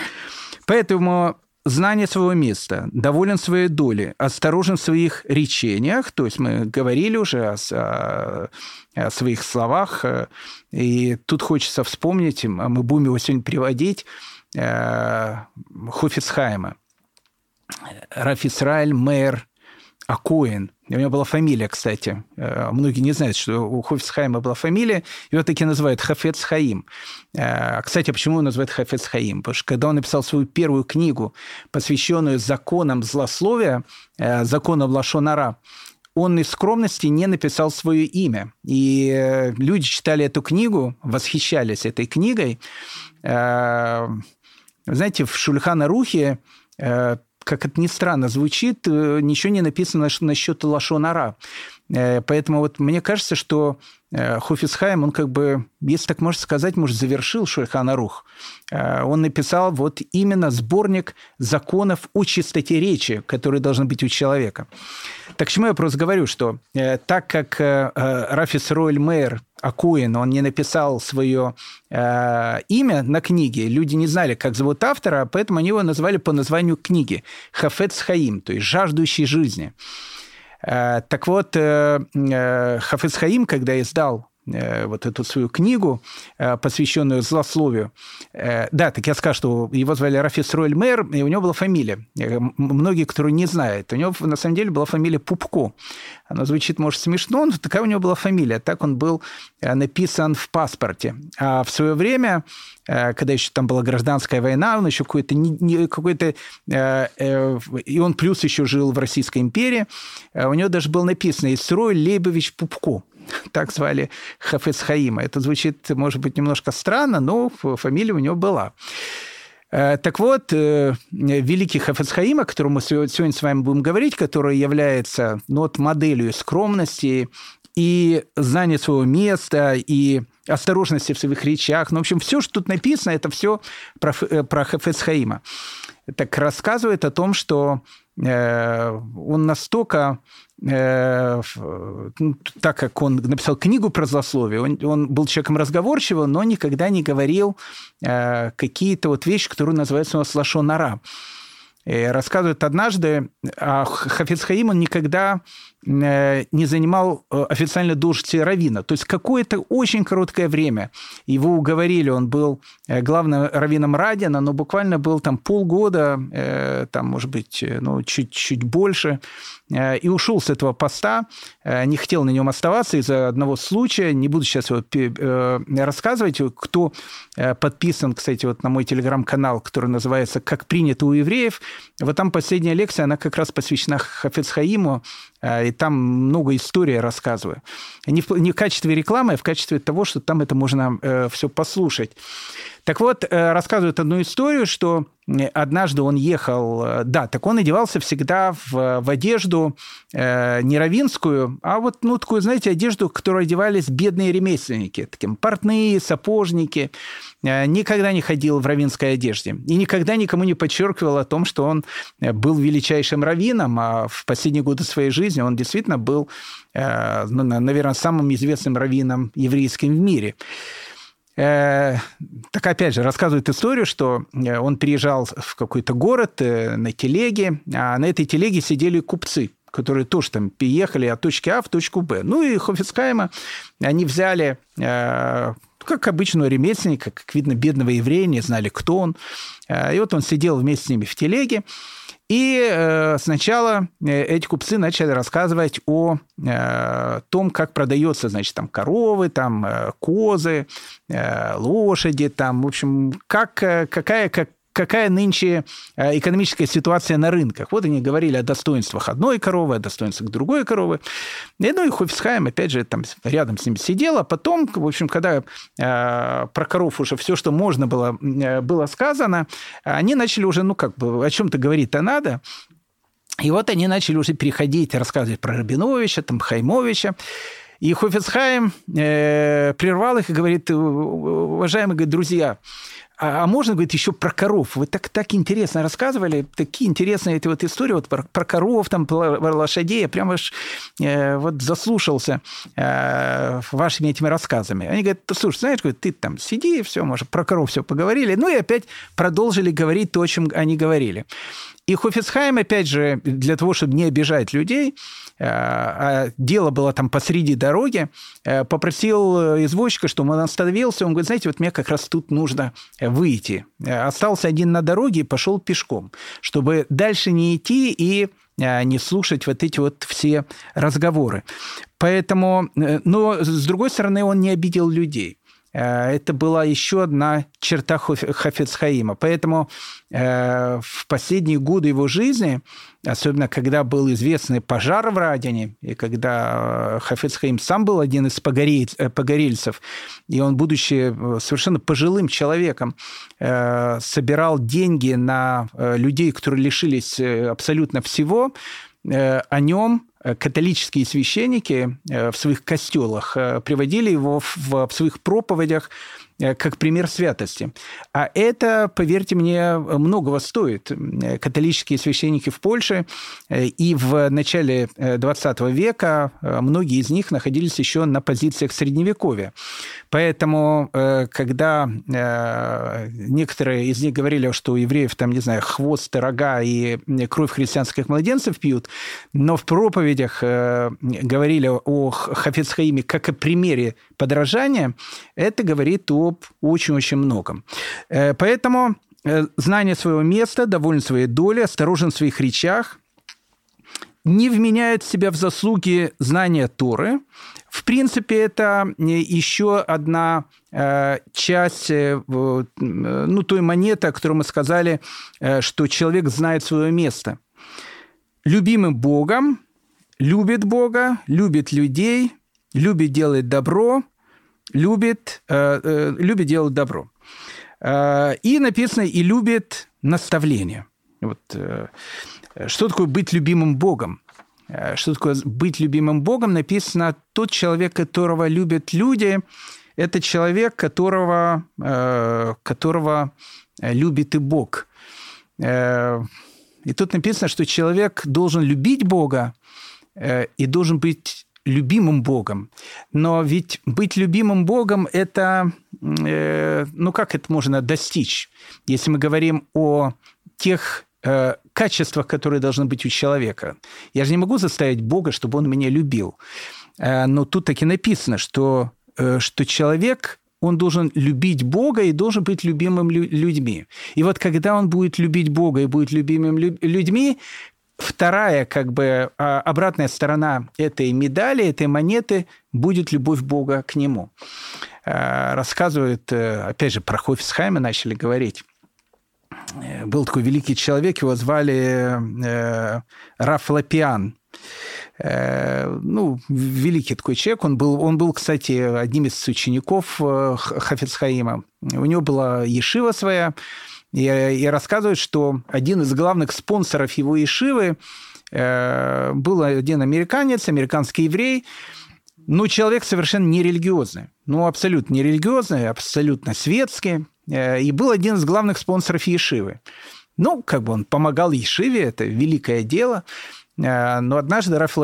Поэтому знание своего места, доволен своей долей, осторожен в своих речениях, то есть мы говорили уже о, о, о своих словах, э, и тут хочется вспомнить, мы будем его сегодня приводить, э, Хофицхайма, Раф Мэр Акоин – у него была фамилия, кстати. Э, многие не знают, что у Хофицхайма была фамилия. Его таки называют Хафец Хаим. Э, кстати, почему его называют Хафец Хаим? Потому что когда он написал свою первую книгу, посвященную законам злословия, э, законам Лашонара, он из скромности не написал свое имя. И люди читали эту книгу, восхищались этой книгой. Знаете, в Шульхана Рухе как это ни странно звучит, э, ничего не написано насчет Лашонара. Э, поэтому вот мне кажется, что э, Хофисхайм, он как бы, если так можно сказать, может, завершил Шульханарух. Он написал вот именно сборник законов о чистоте речи, которые должны быть у человека. Так к чему я просто говорю, что так как Рафис Ройль Мейер Акуин, он не написал свое э, имя на книге, люди не знали, как зовут автора, поэтому они его назвали по названию книги «Хафец Хаим», то есть «Жаждущий жизни». Э, так вот, э, э, Хафец Хаим, когда издал Э, вот эту свою книгу, э, посвященную злословию. Э, да, так я скажу, что его звали Рафис Ройль Мэр, и у него была фамилия. Многие, которые не знают, у него на самом деле была фамилия Пупко. Она звучит, может, смешно, но такая у него была фамилия. Так он был написан в паспорте. А в свое время, когда еще там была гражданская война, он еще какой-то... какой-то и он плюс еще жил в Российской империи, у него даже было написано «Исрой Лейбович Пупко». так звали Хафец Хаима. Это звучит, может быть, немножко странно, но фамилия у него была. Э, так вот, э, великий Хафец Хаим, о котором мы сегодня с вами будем говорить, который является ну, вот моделью скромности и знания своего места, и осторожности в своих речах. Ну, в общем, все, что тут написано, это все про, э, про Хафец Хаима. Так рассказывает о том, что он настолько так как он написал книгу про злословие, он, он был человеком разговорчивым, но никогда не говорил э, какие-то вот вещи, которые называются у нас лашонара. И рассказывает однажды, а Хафиц Хаим, он никогда Э, не занимал э, официально должности равина. То есть какое-то очень короткое время его уговорили, он был э, главным раввином Радина, но буквально был там полгода, там, может быть, ну, чуть-чуть больше, и ушел с этого поста, не хотел на нем оставаться из-за одного случая. Не буду сейчас его рассказывать, кто подписан, кстати, вот на мой телеграм-канал, который называется «Как принято у евреев». Вот там последняя лекция, она как раз посвящена Хафецхаиму, и и там много историй рассказываю. Не в, не в качестве рекламы, а в качестве того, что там это можно э, все послушать. Так вот, э, рассказывают одну историю, что однажды он ехал, да, так он одевался всегда в, в одежду э, не равинскую, а вот, ну, такую, знаете, одежду, в которую одевались бедные ремесленники, таким портные, сапожники, э, никогда не ходил в равинской одежде и никогда никому не подчеркивал о том, что он был величайшим раввином, а в последние годы своей жизни он действительно был, э, ну, наверное, самым известным раввином еврейским в мире. Э, так опять же, рассказывает историю, что э, он приезжал в какой-то город э, на телеге, а на этой телеге сидели купцы, которые тоже там переехали от точки А в точку Б. Ну и Хофицкайма они взяли как обычного ремесленника, как видно, бедного еврея, не знали, кто он. И вот он сидел вместе с ними в телеге, и э, сначала э, эти купцы начали рассказывать о э, том, как продается, значит, там коровы, там козы, лошади, там, в общем, как, какая, как, какая нынче э, экономическая ситуация на рынках. Вот они говорили о достоинствах одной коровы, о достоинствах другой коровы. И, ну и Хофисхайм, опять же, там рядом с ним сидел, а потом, в общем, когда э, про коров уже все, что можно было, э, было сказано, они начали уже, ну, как бы, о чем-то говорить-то надо, и вот они начали уже переходить, рассказывать про Рабиновича, там, Хаймовича. И Хофицхайм э, прервал их и говорит, уважаемые говорит, друзья, а, а можно, говорит, еще про коров? Вы так, так интересно рассказывали, такие интересные эти вот истории вот про, про коров, там, про лошадей. Я прямо аж, э, вот заслушался э, вашими этими рассказами. Они говорят, слушай, знаешь, говорит, ты там сиди, все, может, про коров все поговорили. Ну и опять продолжили говорить то, о чем они говорили. И Хофицхайм, опять же, для того, чтобы не обижать людей, а дело было там посреди дороги, э, попросил извозчика, чтобы он остановился. Он говорит, знаете, вот мне как раз тут нужно выйти. Э, остался один на дороге и пошел пешком, чтобы дальше не идти и не слушать вот эти вот все разговоры. Поэтому, но с другой стороны, он не обидел людей. Э, это была еще одна черта Хафецхаима. Поэтому э, в последние годы его жизни, особенно когда был известный пожар в Радине, и когда э, Хафецхаим сам был один из погорельцев, и он, будучи совершенно пожилым человеком, собирал деньги на людей, которые лишились абсолютно всего, о нем Э, католические священники э, в своих костелах э, приводили его в, в своих проповедях Э, как пример святости. А это, поверьте мне, многого стоит. Католические священники в Польше э, и в начале 20 э, века многие из них находились еще на позициях Средневековья. Поэтому, когда некоторые из них говорили, что у евреев там, не знаю, хвост, рога и кровь христианских младенцев пьют, но в проповедях говорили о Хафицхаиме как о примере подражания, это говорит о об очень-очень многом. Э, поэтому э, знание своего места, доволен своей долей, осторожен в своих речах, не вменяет себя в заслуги знания Торы. В принципе, это э, еще одна часть ну, той монеты, о которой мы сказали, что человек знает свое место. Любимым Богом, любит Бога, любит людей, любит делать добро, любит, э, э, любит делать добро. Э, и написано «и любит наставление». Вот, что такое быть любимым Богом? Что такое быть любимым Богом? Написано «тот человек, которого любят люди, это человек, которого, которого любит и Бог». И тут написано, что человек должен любить Бога и должен быть любимым Богом. Но ведь быть любимым Богом – это, э, ну как это можно достичь, если мы говорим о тех э, качествах, которые должны быть у человека. Я же не могу заставить Бога, чтобы он меня любил. Э, но тут таки написано, что, э, что человек он должен любить Бога и должен быть любимым людьми. И вот когда он будет любить Бога и будет любимым людьми, Вторая, как бы, а, обратная сторона этой медали, этой монеты будет любовь Бога к нему. А, рассказывают, э, опять же, про Хофисхайма начали говорить. Э, был такой великий человек, его звали э, Раф Лапиан. Ну, великий такой человек. Он был, он был, кстати, одним из учеников Хафицхаима. У него была ешива своя, и, и рассказывает, что один из главных спонсоров его Ишивы э, был один американец, американский еврей, ну, человек совершенно нерелигиозный. Ну, абсолютно нерелигиозный, абсолютно светский. Э, и был один из главных спонсоров Ешивы. Ну, как бы он помогал Ешиве, это великое дело. Э, но однажды Раф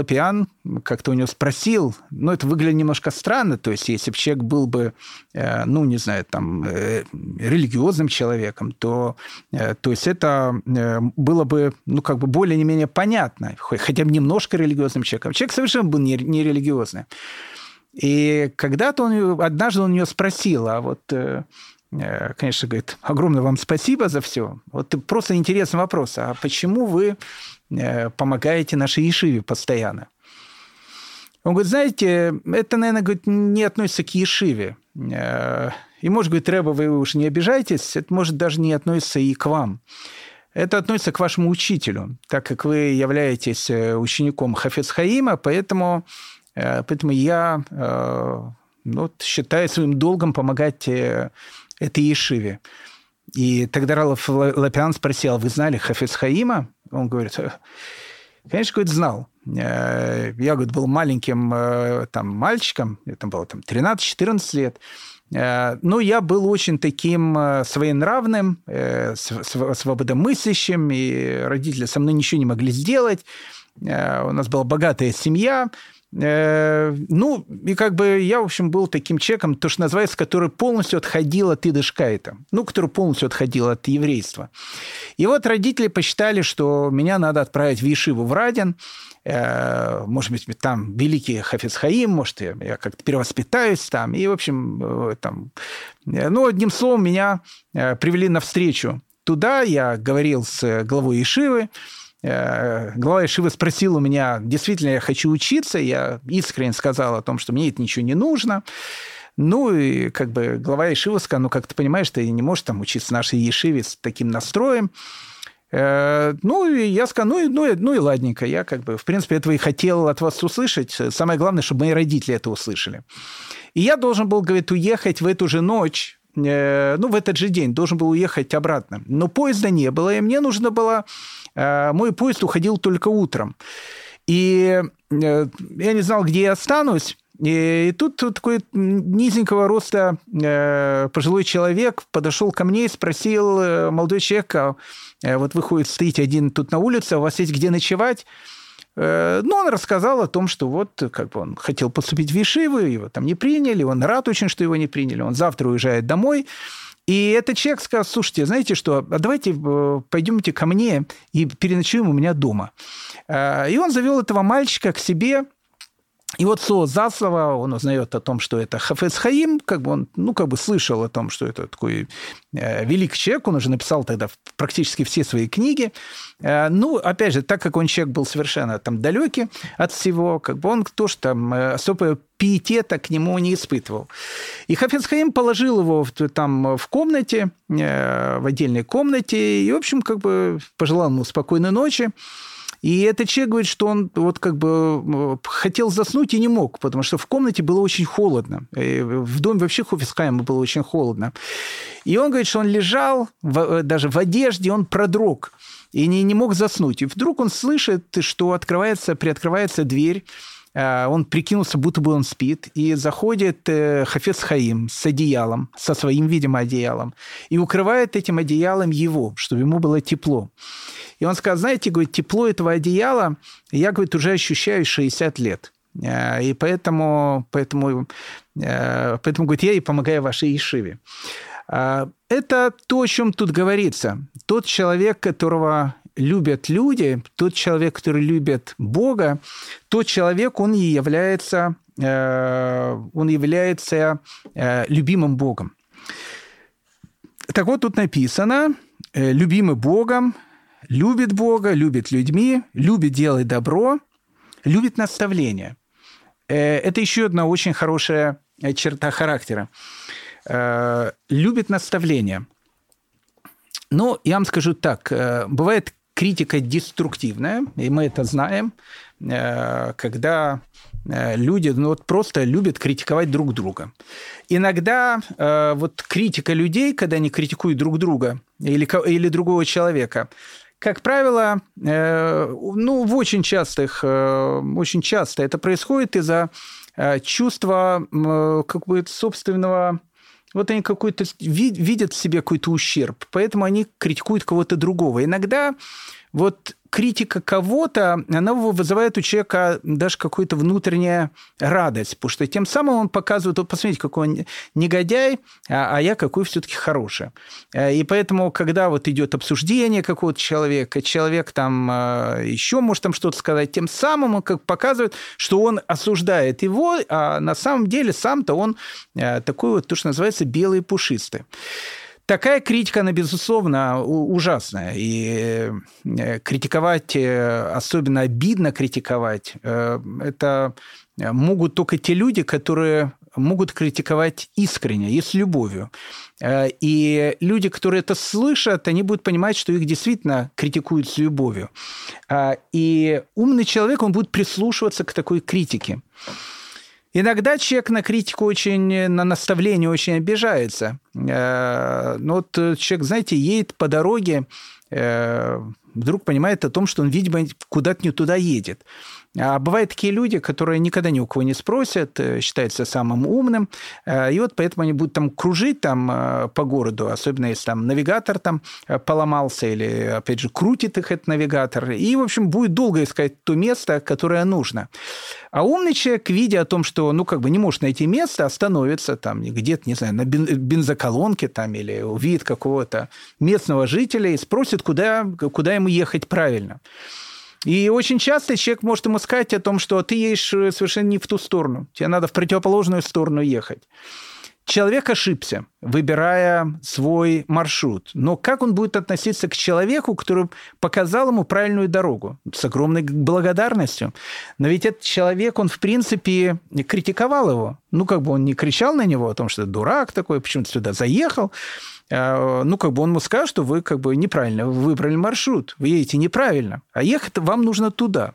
как-то у него спросил, ну, это выглядит немножко странно, то есть если бы человек был бы, э, ну, не знаю, там, религиозным человеком, то, то есть это было бы, ну, как бы более-менее понятно, хотя бы немножко религиозным человеком. Человек совершенно был нерелигиозный. И когда-то он, однажды он него спросил, а вот Э, конечно, говорит, огромное вам спасибо за все. Вот просто интересный вопрос. А почему вы э, помогаете нашей Ешиве постоянно? Он говорит, знаете, это, наверное, говорит, не относится к Ешиве. Э, и, может, говорит, Рэба, вы уж не обижайтесь, это, может, даже не относится и к вам. Это относится к вашему учителю, так как вы являетесь учеником Хафец Хаима, поэтому, поэтому я ну, считаю своим долгом помогать этой Ешиве. И тогда Ралов Лапиан спросил, «А вы знали Хафиз Хаима? Он говорит, «Э, конечно, говорит, знал. Э, я, говорит, был маленьким э, там, мальчиком, это было там 13-14 лет, но я был очень таким своенравным, свободомыслящим, и родители со мной ничего не могли сделать. У нас была богатая семья, ну, и как бы я, в общем, был таким человеком, то, что называется, который полностью отходил от идышкайта, ну, который полностью отходил от еврейства. И вот родители посчитали, что меня надо отправить в Ешиву в Радин, э, может быть, там великий Хафиз Хаим, может, я, я как-то перевоспитаюсь там, и, в общем, э, там, ну, одним словом, меня привели навстречу туда, я говорил с главой Ешивы, Э, глава Ишивы спросил у меня, действительно я хочу учиться, я искренне сказал о том, что мне это ничего не нужно. Ну, и как бы глава Ишивы сказал, ну, как ты понимаешь, ты не можешь там учиться нашей Ешиве с таким настроем. Э, ну, и я сказал, ну, и, ну, и, ну и ладненько, я как бы, в принципе, этого и хотел от вас услышать. Самое главное, чтобы мои родители это услышали. И я должен был, говорит, уехать в эту же ночь э, ну, в этот же день должен был уехать обратно. Но поезда не было, и мне нужно было Э, мой поезд уходил только утром. И э, я не знал, где я останусь. И тут такой низенького роста э, пожилой человек подошел ко мне и спросил, молодой человек, а, вот вы ходите, стоите один тут на улице, а у вас есть где ночевать? Ну, он рассказал о том, что вот как бы он хотел поступить в Ишиву, его там не приняли, он рад очень, что его не приняли, он завтра уезжает домой, и этот человек сказал, слушайте, знаете что, а давайте э, пойдемте ко мне и переночуем у меня дома. Э, и он завел этого мальчика к себе, и вот слово за слово он узнает о том, что это Хафез Хаим, как бы он, ну, как бы слышал о том, что это такой э, великий человек, он уже написал тогда практически все свои книги. Э, ну, опять же, так как он человек был совершенно там далекий от всего, как бы он тоже там э, особо пиетета к нему не испытывал. И Хафез Хаим положил его в, там в комнате, э, в отдельной комнате, и, в общем, как бы пожелал ему спокойной ночи. И этот человек говорит, что он вот как бы хотел заснуть и не мог, потому что в комнате было очень холодно. В доме вообще Хофисхайма было очень холодно. И он говорит, что он лежал в, даже в одежде, он продрог и не, не мог заснуть. И вдруг он слышит, что открывается, приоткрывается дверь, а, он прикинулся, будто бы он спит, и заходит э, Хафец Хаим с одеялом, со своим, видимо, одеялом, и укрывает этим одеялом его, чтобы ему было тепло. И он сказал, знаете, говорит, тепло этого одеяла я, говорит, уже ощущаю 60 лет. А, и поэтому, поэтому, э, поэтому говорит, я и помогаю вашей Ишиве. А, это то, о чем тут говорится. Тот человек, которого любят люди, тот человек, который любит Бога, тот человек, он и является, э, он является э, любимым Богом. Так вот, тут написано, э, любимый Богом, любит Бога, любит людьми, любит делать добро, любит наставление. Это еще одна очень хорошая черта характера. Любит наставление. Но я вам скажу так, бывает критика деструктивная, и мы это знаем, э, когда э, люди ну, вот просто любят критиковать друг друга. Иногда э, вот критика людей, когда они критикуют друг друга, или, или другого человека, как правило, э, ну, в очень частых, э, очень часто это происходит из-за э, чувства как бы собственного вот они какой-то видят в себе какой-то ущерб, поэтому они критикуют кого-то другого. Иногда вот критика кого-то, она вызывает у человека даже какую-то внутреннюю радость, потому что тем самым он показывает, вот посмотрите, какой он негодяй, а, а я какой все-таки хороший. Э, и поэтому, когда вот идет обсуждение какого-то человека, человек там э, еще может там что-то сказать, тем самым он как показывает, что он осуждает его, а на самом деле сам-то он э, такой вот, то, что называется, белый пушистый. Такая критика, она, безусловно, ужасная. И э, критиковать, э, особенно обидно критиковать, э, это могут только те люди, которые могут критиковать искренне и с любовью. И люди, которые это слышат, они будут понимать, что их действительно критикуют с любовью. И умный человек, он будет прислушиваться к такой критике. Иногда человек на критику очень, на наставление очень обижается. Э, ну вот человек, знаете, едет по дороге, э, вдруг понимает о том, что он, видимо, куда-то не туда едет. А бывают такие люди, которые никогда ни у кого не спросят, э, считаются самым умным, э, и вот поэтому они будут там кружить там э, по городу, особенно если там навигатор там поломался или, опять же, крутит их этот навигатор, и, в общем, будет долго искать то место, которое нужно. А умный человек, видя о том, что, ну, как бы не может найти место, остановится там где-то, не знаю, на бензоколонке там или увидит какого-то местного жителя и спросит, куда, куда ему ехать правильно. И очень часто человек может ему сказать о том, что ты едешь э, совершенно не в ту сторону. Тебе надо в противоположную сторону ехать. Человек ошибся, выбирая свой маршрут. Но как он будет относиться к человеку, который показал ему правильную дорогу? С огромной благодарностью. Но ведь этот человек, он, в принципе, критиковал его. Ну, как бы он не кричал на него о том, что дурак такой, почему ты сюда заехал. А, ну, как бы он ему скажет, что вы как бы неправильно выбрали маршрут, вы едете неправильно, а ехать вам нужно туда.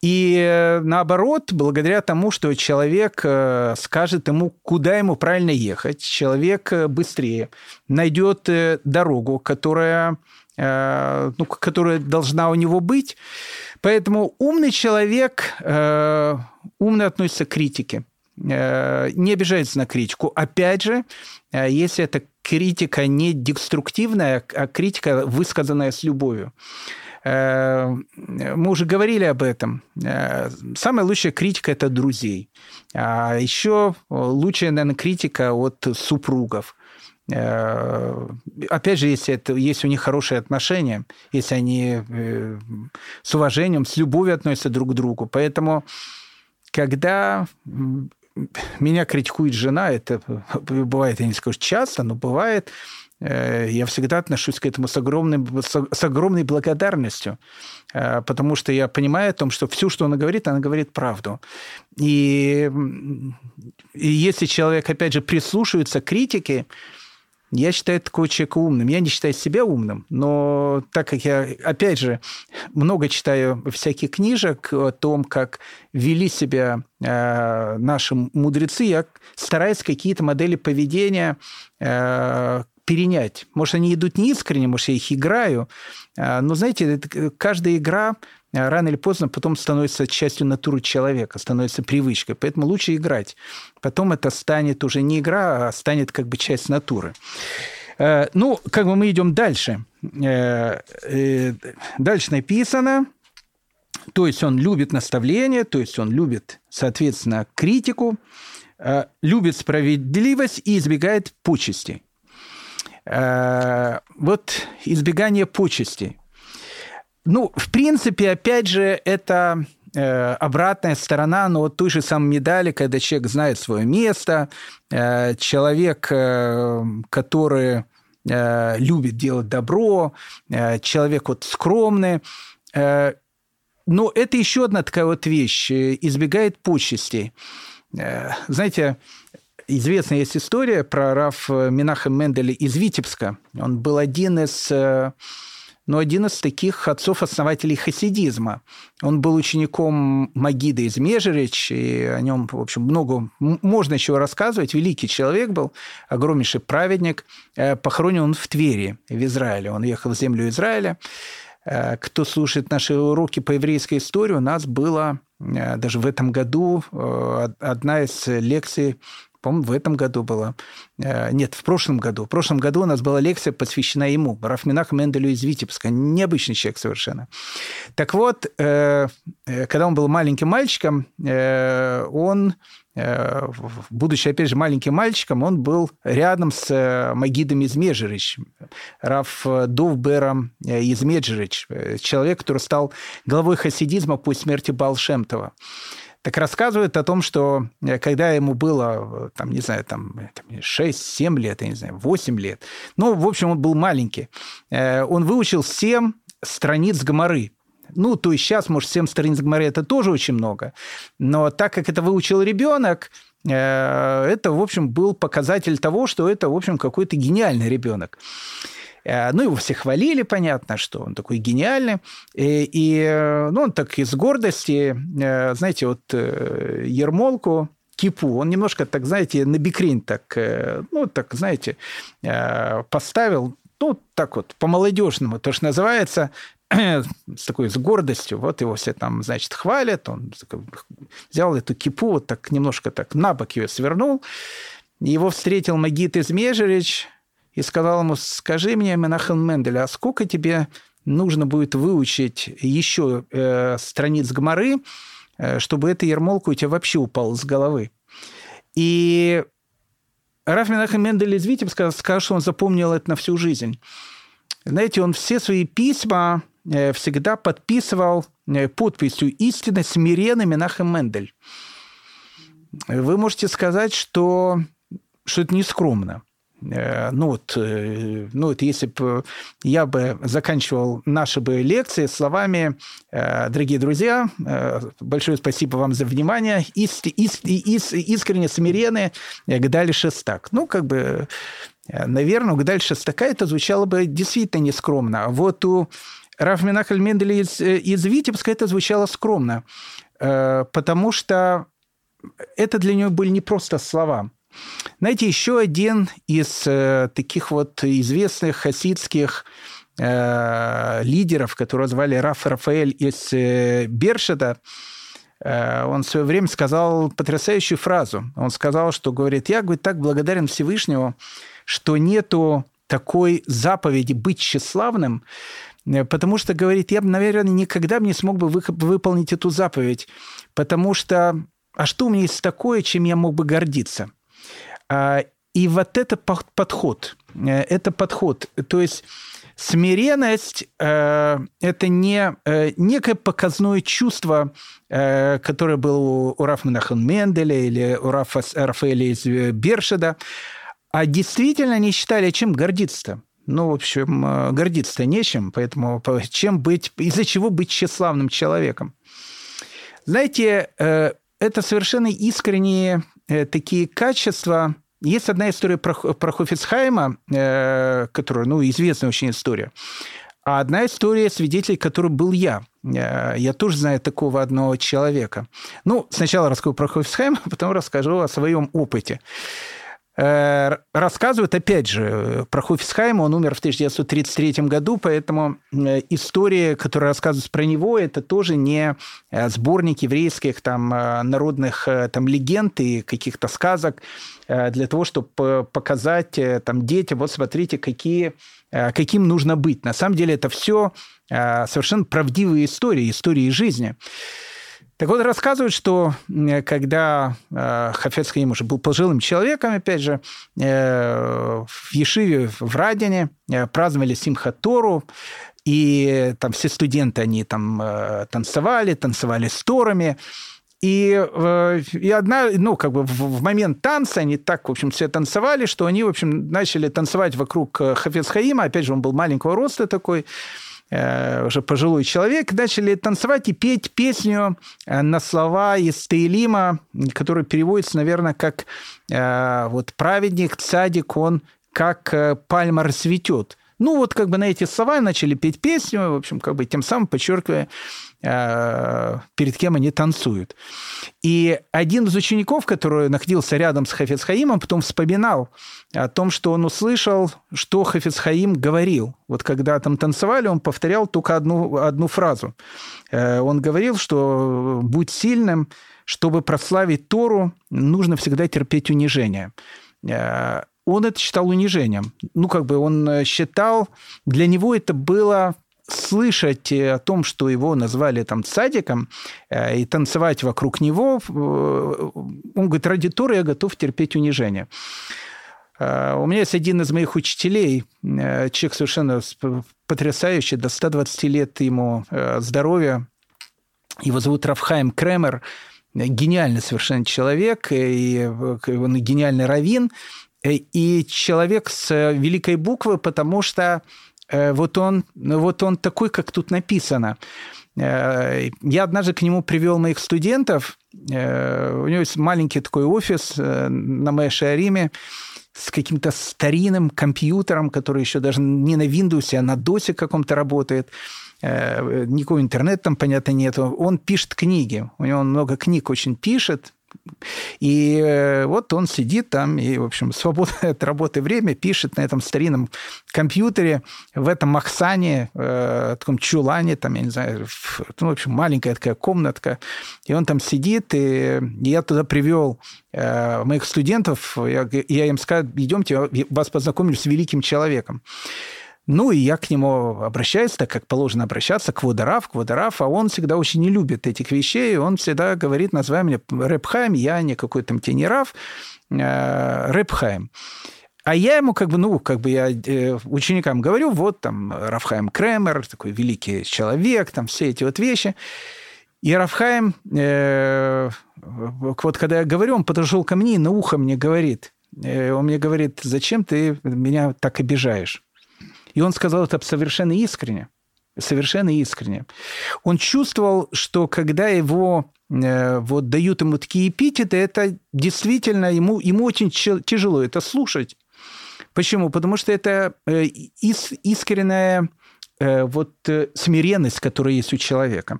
И э, наоборот, благодаря тому, что человек э, скажет ему, куда ему правильно ехать, человек э, быстрее найдет дорогу, которая, ну, которая должна у него быть. Поэтому умный человек умно относится к критике, не обижается на критику. Опять же, если это критика не деструктивная, а критика, высказанная с любовью. Э, мы уже говорили об этом. Э, самая лучшая критика – это друзей. А еще лучшая, наверное, критика от супругов. Э, опять же, если, это, если у них хорошие отношения, если они с уважением, с любовью относятся друг к другу. Поэтому, когда меня критикует жена, это бывает, я не скажу часто, но бывает, э, я всегда отношусь к этому с огромной, с огромной благодарностью, э, потому что я понимаю о том, что все, что она говорит, она говорит правду. И, и если человек, опять же, прислушивается к критике, я считаю такого человека умным. Я не считаю себя умным, но так как я, опять же, много читаю всяких книжек о том, как вели себя э, наши мудрецы, я стараюсь какие-то модели поведения э, перенять. Может, они идут не искренне, может, я их играю. Э, но, знаете, каждая игра а рано или поздно потом становится частью натуры человека, становится привычкой. Поэтому лучше играть. Потом это станет уже не игра, а станет как бы часть натуры. Э, ну, как бы мы идем дальше. Э, э, дальше написано, то есть он любит наставление, то есть он любит, соответственно, критику, любит справедливость и избегает почестей. Вот избегание почестей. Ну, в принципе, опять же, это э, обратная сторона, но вот той же самой медали, когда человек знает свое место, э, человек, э, который э, любит делать добро, э, человек вот скромный. Э, но это еще одна такая вот вещь, э, избегает почестей. Э, знаете, известная есть история про Раф Минаха Менделя из Витебска. Он был один из... Э, но один из таких отцов-основателей хасидизма. Он был учеником Магида из Межерич, и о нем, в общем, много можно чего рассказывать. Великий человек был, огромнейший праведник. Э, похоронен он в Твери, в Израиле. Он ехал в землю Израиля. Э, кто слушает наши уроки по еврейской истории, у нас было э, даже в этом году одна из лекций по-моему, в этом году была. Э, нет, в прошлом году. В прошлом году у нас была лекция, посвящена ему, Рафминах Менделю из Витебска. Необычный человек совершенно. Так вот, э, э, когда он был маленьким мальчиком, он будучи, опять же, маленьким мальчиком, он был рядом с Магидом из Межерич, Раф Довбером из Межерич, человек, который стал главой хасидизма после смерти Балшемтова так рассказывает о том, что э, когда ему было, там, не знаю, там, 6-7 лет, я не знаю, 8 лет, ну, в общем, он был маленький, э, он выучил 7 страниц Гоморы. Ну, то есть сейчас, может, 7 страниц Гоморы – это тоже очень много. Но так как это выучил ребенок, э, это, в общем, был показатель того, что это, в общем, какой-то гениальный ребенок. Э, ну, его все хвалили, понятно, что он такой гениальный. И, и э, ну, он так из гордости, э, знаете, вот Ермолку, кипу. Он немножко, так, знаете, на бикрень так, ну, так, знаете, поставил, ну, так вот, по-молодежному, то, что называется, с такой с гордостью, вот его все там, значит, хвалят, он взял эту кипу, вот так немножко так на бок ее свернул, его встретил Магит из Межерич, и сказал ему, скажи мне, Менахем Мендель, а сколько тебе нужно будет выучить еще э, страниц Гмары, э, чтобы эта ермолка у тебя вообще упала с головы? И Раф Менахем Мендель из Витебска сказал, что он запомнил это на всю жизнь. Знаете, он все свои письма э, всегда подписывал э, подписью «Истинно смиренный Менахем Мендель». Вы можете сказать, что, что это не скромно. Э, ну вот, э, ну вот если бы я бы заканчивал наши бы лекции словами, э, дорогие друзья, большое спасибо вам за внимание, ист, ист, ист, искренне смиренные, Гдаль Шестак. Ну, как бы, наверное, у Гдаль Шестака это звучало бы действительно нескромно. А вот у Раф Менахаль Менделя из, из Витебска это звучало скромно, потому что это для него были не просто слова – знаете, еще один из э, таких вот известных хасидских э, лидеров, которого звали Раф Рафаэль из э, Бершеда, э, он в свое время сказал потрясающую фразу. Он сказал, что, говорит, я, говорит, так благодарен Всевышнему, что нету такой заповеди быть тщеславным, э, потому что, говорит, я бы, наверное, никогда не смог бы выполнить эту заповедь, потому что а что у меня есть такое, чем я мог бы гордиться? А, и вот это подход, э, это подход, то есть смиренность э, это не э, некое показное чувство, которое было у Рафмана Менделя или у Рафа, Рафаэля из Бершеда, а действительно они считали, чем гордиться-то. Ну, в общем, гордиться-то нечем, поэтому чем быть, из-за чего быть тщеславным человеком. Знаете, это совершенно искренние такие качества. Есть одна история про, про Хофицхайма, э, которая, ну, известная очень история. А одна история свидетелей, которой был я. Э, я тоже знаю такого одного человека. Ну, сначала расскажу про Хофицхайма, потом расскажу о своем опыте. Э, рассказывают, опять же, про Хофисхайма. Он умер в 1933 году, поэтому э, история, которая рассказывается про него, это тоже не э, сборник еврейских там, народных там, легенд и каких-то сказок для того, чтобы показать там, детям, вот смотрите, какие, каким нужно быть. На самом деле это все совершенно правдивые истории, истории жизни. Так вот, рассказывают, что когда э, Хафец Хаим уже был пожилым человеком, опять же, э, в Ешиве в Радине э, праздновали Симхат Тору, и там все студенты, они там э, танцевали, танцевали с Торами, и, э, и одна, ну, как бы в, в момент танца они так, в общем, все танцевали, что они, в общем, начали танцевать вокруг э, Хафец Хаима. Опять же, он был маленького роста такой. Э, уже пожилой человек, начали танцевать и петь песню э, на слова из Таилима, который переводится, наверное, как э, вот праведник, цадик, он как пальма расцветет. Ну, вот как бы на эти слова начали петь песню, в общем, как бы тем самым подчеркивая, перед кем они танцуют. И один из учеников, который находился рядом с Хафицхаимом, потом вспоминал о том, что он услышал, что Хафицхаим говорил. Вот когда там танцевали, он повторял только одну, одну фразу. Э, он говорил, что «будь сильным, чтобы прославить Тору, нужно всегда терпеть унижение». Э, он это считал унижением. Ну, как бы он э, считал, для него это было слышать э, о том, что его назвали там садиком, и танцевать вокруг него, он говорит, ради Торы я готов терпеть унижение. У меня есть один из моих учителей, человек совершенно потрясающий, до 120 лет ему здоровья. Его зовут Рафхайм Кремер гениальный совершенно человек, и он гениальный раввин, и человек с великой буквы, потому что э, вот он, вот он такой, как тут написано. Э, я однажды к нему привел моих студентов. Э, у него есть маленький такой офис на Мэшиариме с каким-то старинным компьютером, который еще даже не на Windows, а на DOS каком-то работает. Э, никакого интернета там, понятно, нету. Он пишет книги. У него много книг очень пишет. И э, вот он сидит там и, в общем, свободное от работы время пишет на этом старинном компьютере в этом Махсане, э, таком чулане, там, я не знаю, в, ну, в общем, маленькая такая комнатка. И он там сидит, и я туда привел э, моих студентов, я, я им сказал, идемте, я вас познакомлю с великим человеком. Ну, и я к нему обращаюсь, так как положено обращаться, к Водорав, к Водорав, а он всегда очень не любит этих вещей, он всегда говорит, называй меня Рэпхайм, я не какой-то там тенерав, э, Рэпхайм. А я ему как бы, ну, как бы я э, ученикам говорю, вот там Рафхайм Кремер, такой великий человек, там все эти вот вещи. И Рафхайм, э, вот когда я говорю, он подошел ко мне и на ухо мне говорит, э, он мне говорит, зачем ты меня так обижаешь? И он сказал это совершенно искренне. Совершенно искренне. Он чувствовал, что когда его э, вот дают ему такие эпитеты, это действительно ему, ему очень тяжело это слушать. Почему? Потому что это э, искренняя э, вот смиренность, которая есть у человека.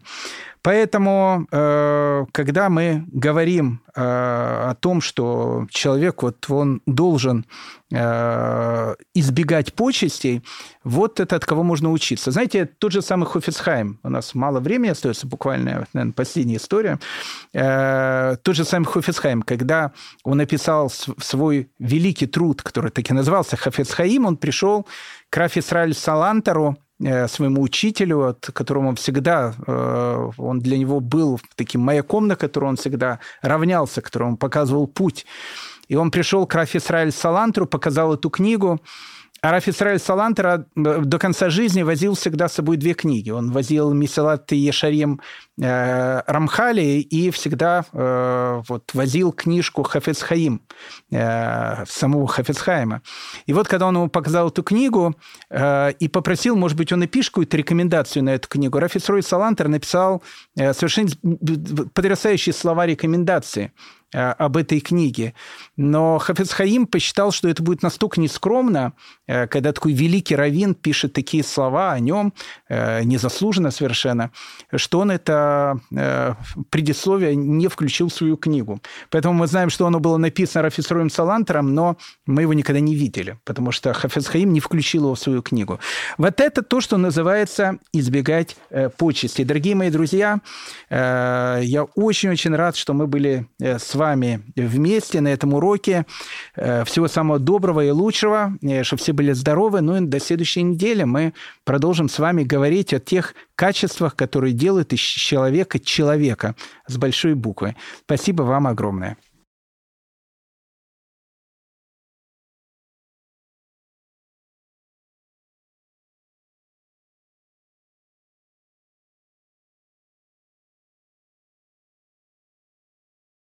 Поэтому, э, когда мы говорим э, о том, что человек вот он должен э, избегать почестей, вот это от кого можно учиться. Знаете, тот же самый Хофицхайм, у нас мало времени остается, буквально, наверное, последняя история. Тот же самый Хофицхайм, когда он написал свой великий труд, который таки назывался Хофицхаим, он пришел к Раф Исраиль Салантеру, своему учителю, от которому он всегда, э, он для него был таким маяком, на который он всегда равнялся, которому он показывал путь. И он пришел к Рафи Исраиль Салантру, показал эту книгу, а Раф Исраиль Салантера э, до конца жизни возил всегда с собой две книги. Он возил Мисалат Ешарем э, Рамхали и всегда э, вот, возил книжку Хафецхаим, э, самого Хафецхайма. И вот когда он ему показал эту книгу и попросил, может быть, он напишет какую-то рекомендацию на эту книгу, Раф Исраиль Салантер написал совершенно потрясающие слова рекомендации – об этой книге. Но Хафиз Хаим посчитал, что это будет настолько нескромно, э, когда такой великий раввин пишет такие слова о нем, э, незаслуженно совершенно, что он это предисловие не включил в свою книгу. Поэтому мы знаем, что оно было написано Рафисроем Салантером, но мы его никогда не видели, потому что Хафиз Хаим не включил его в свою книгу. Вот это то, что называется избегать почести. Дорогие мои друзья, я очень-очень рад, что мы были с вами вместе на этом уроке. Э, всего самого доброго и лучшего, э, чтобы все были здоровы. Ну и до следующей недели мы продолжим с вами говорить о тех качествах, которые делают из человека человека с большой буквы. Спасибо вам огромное.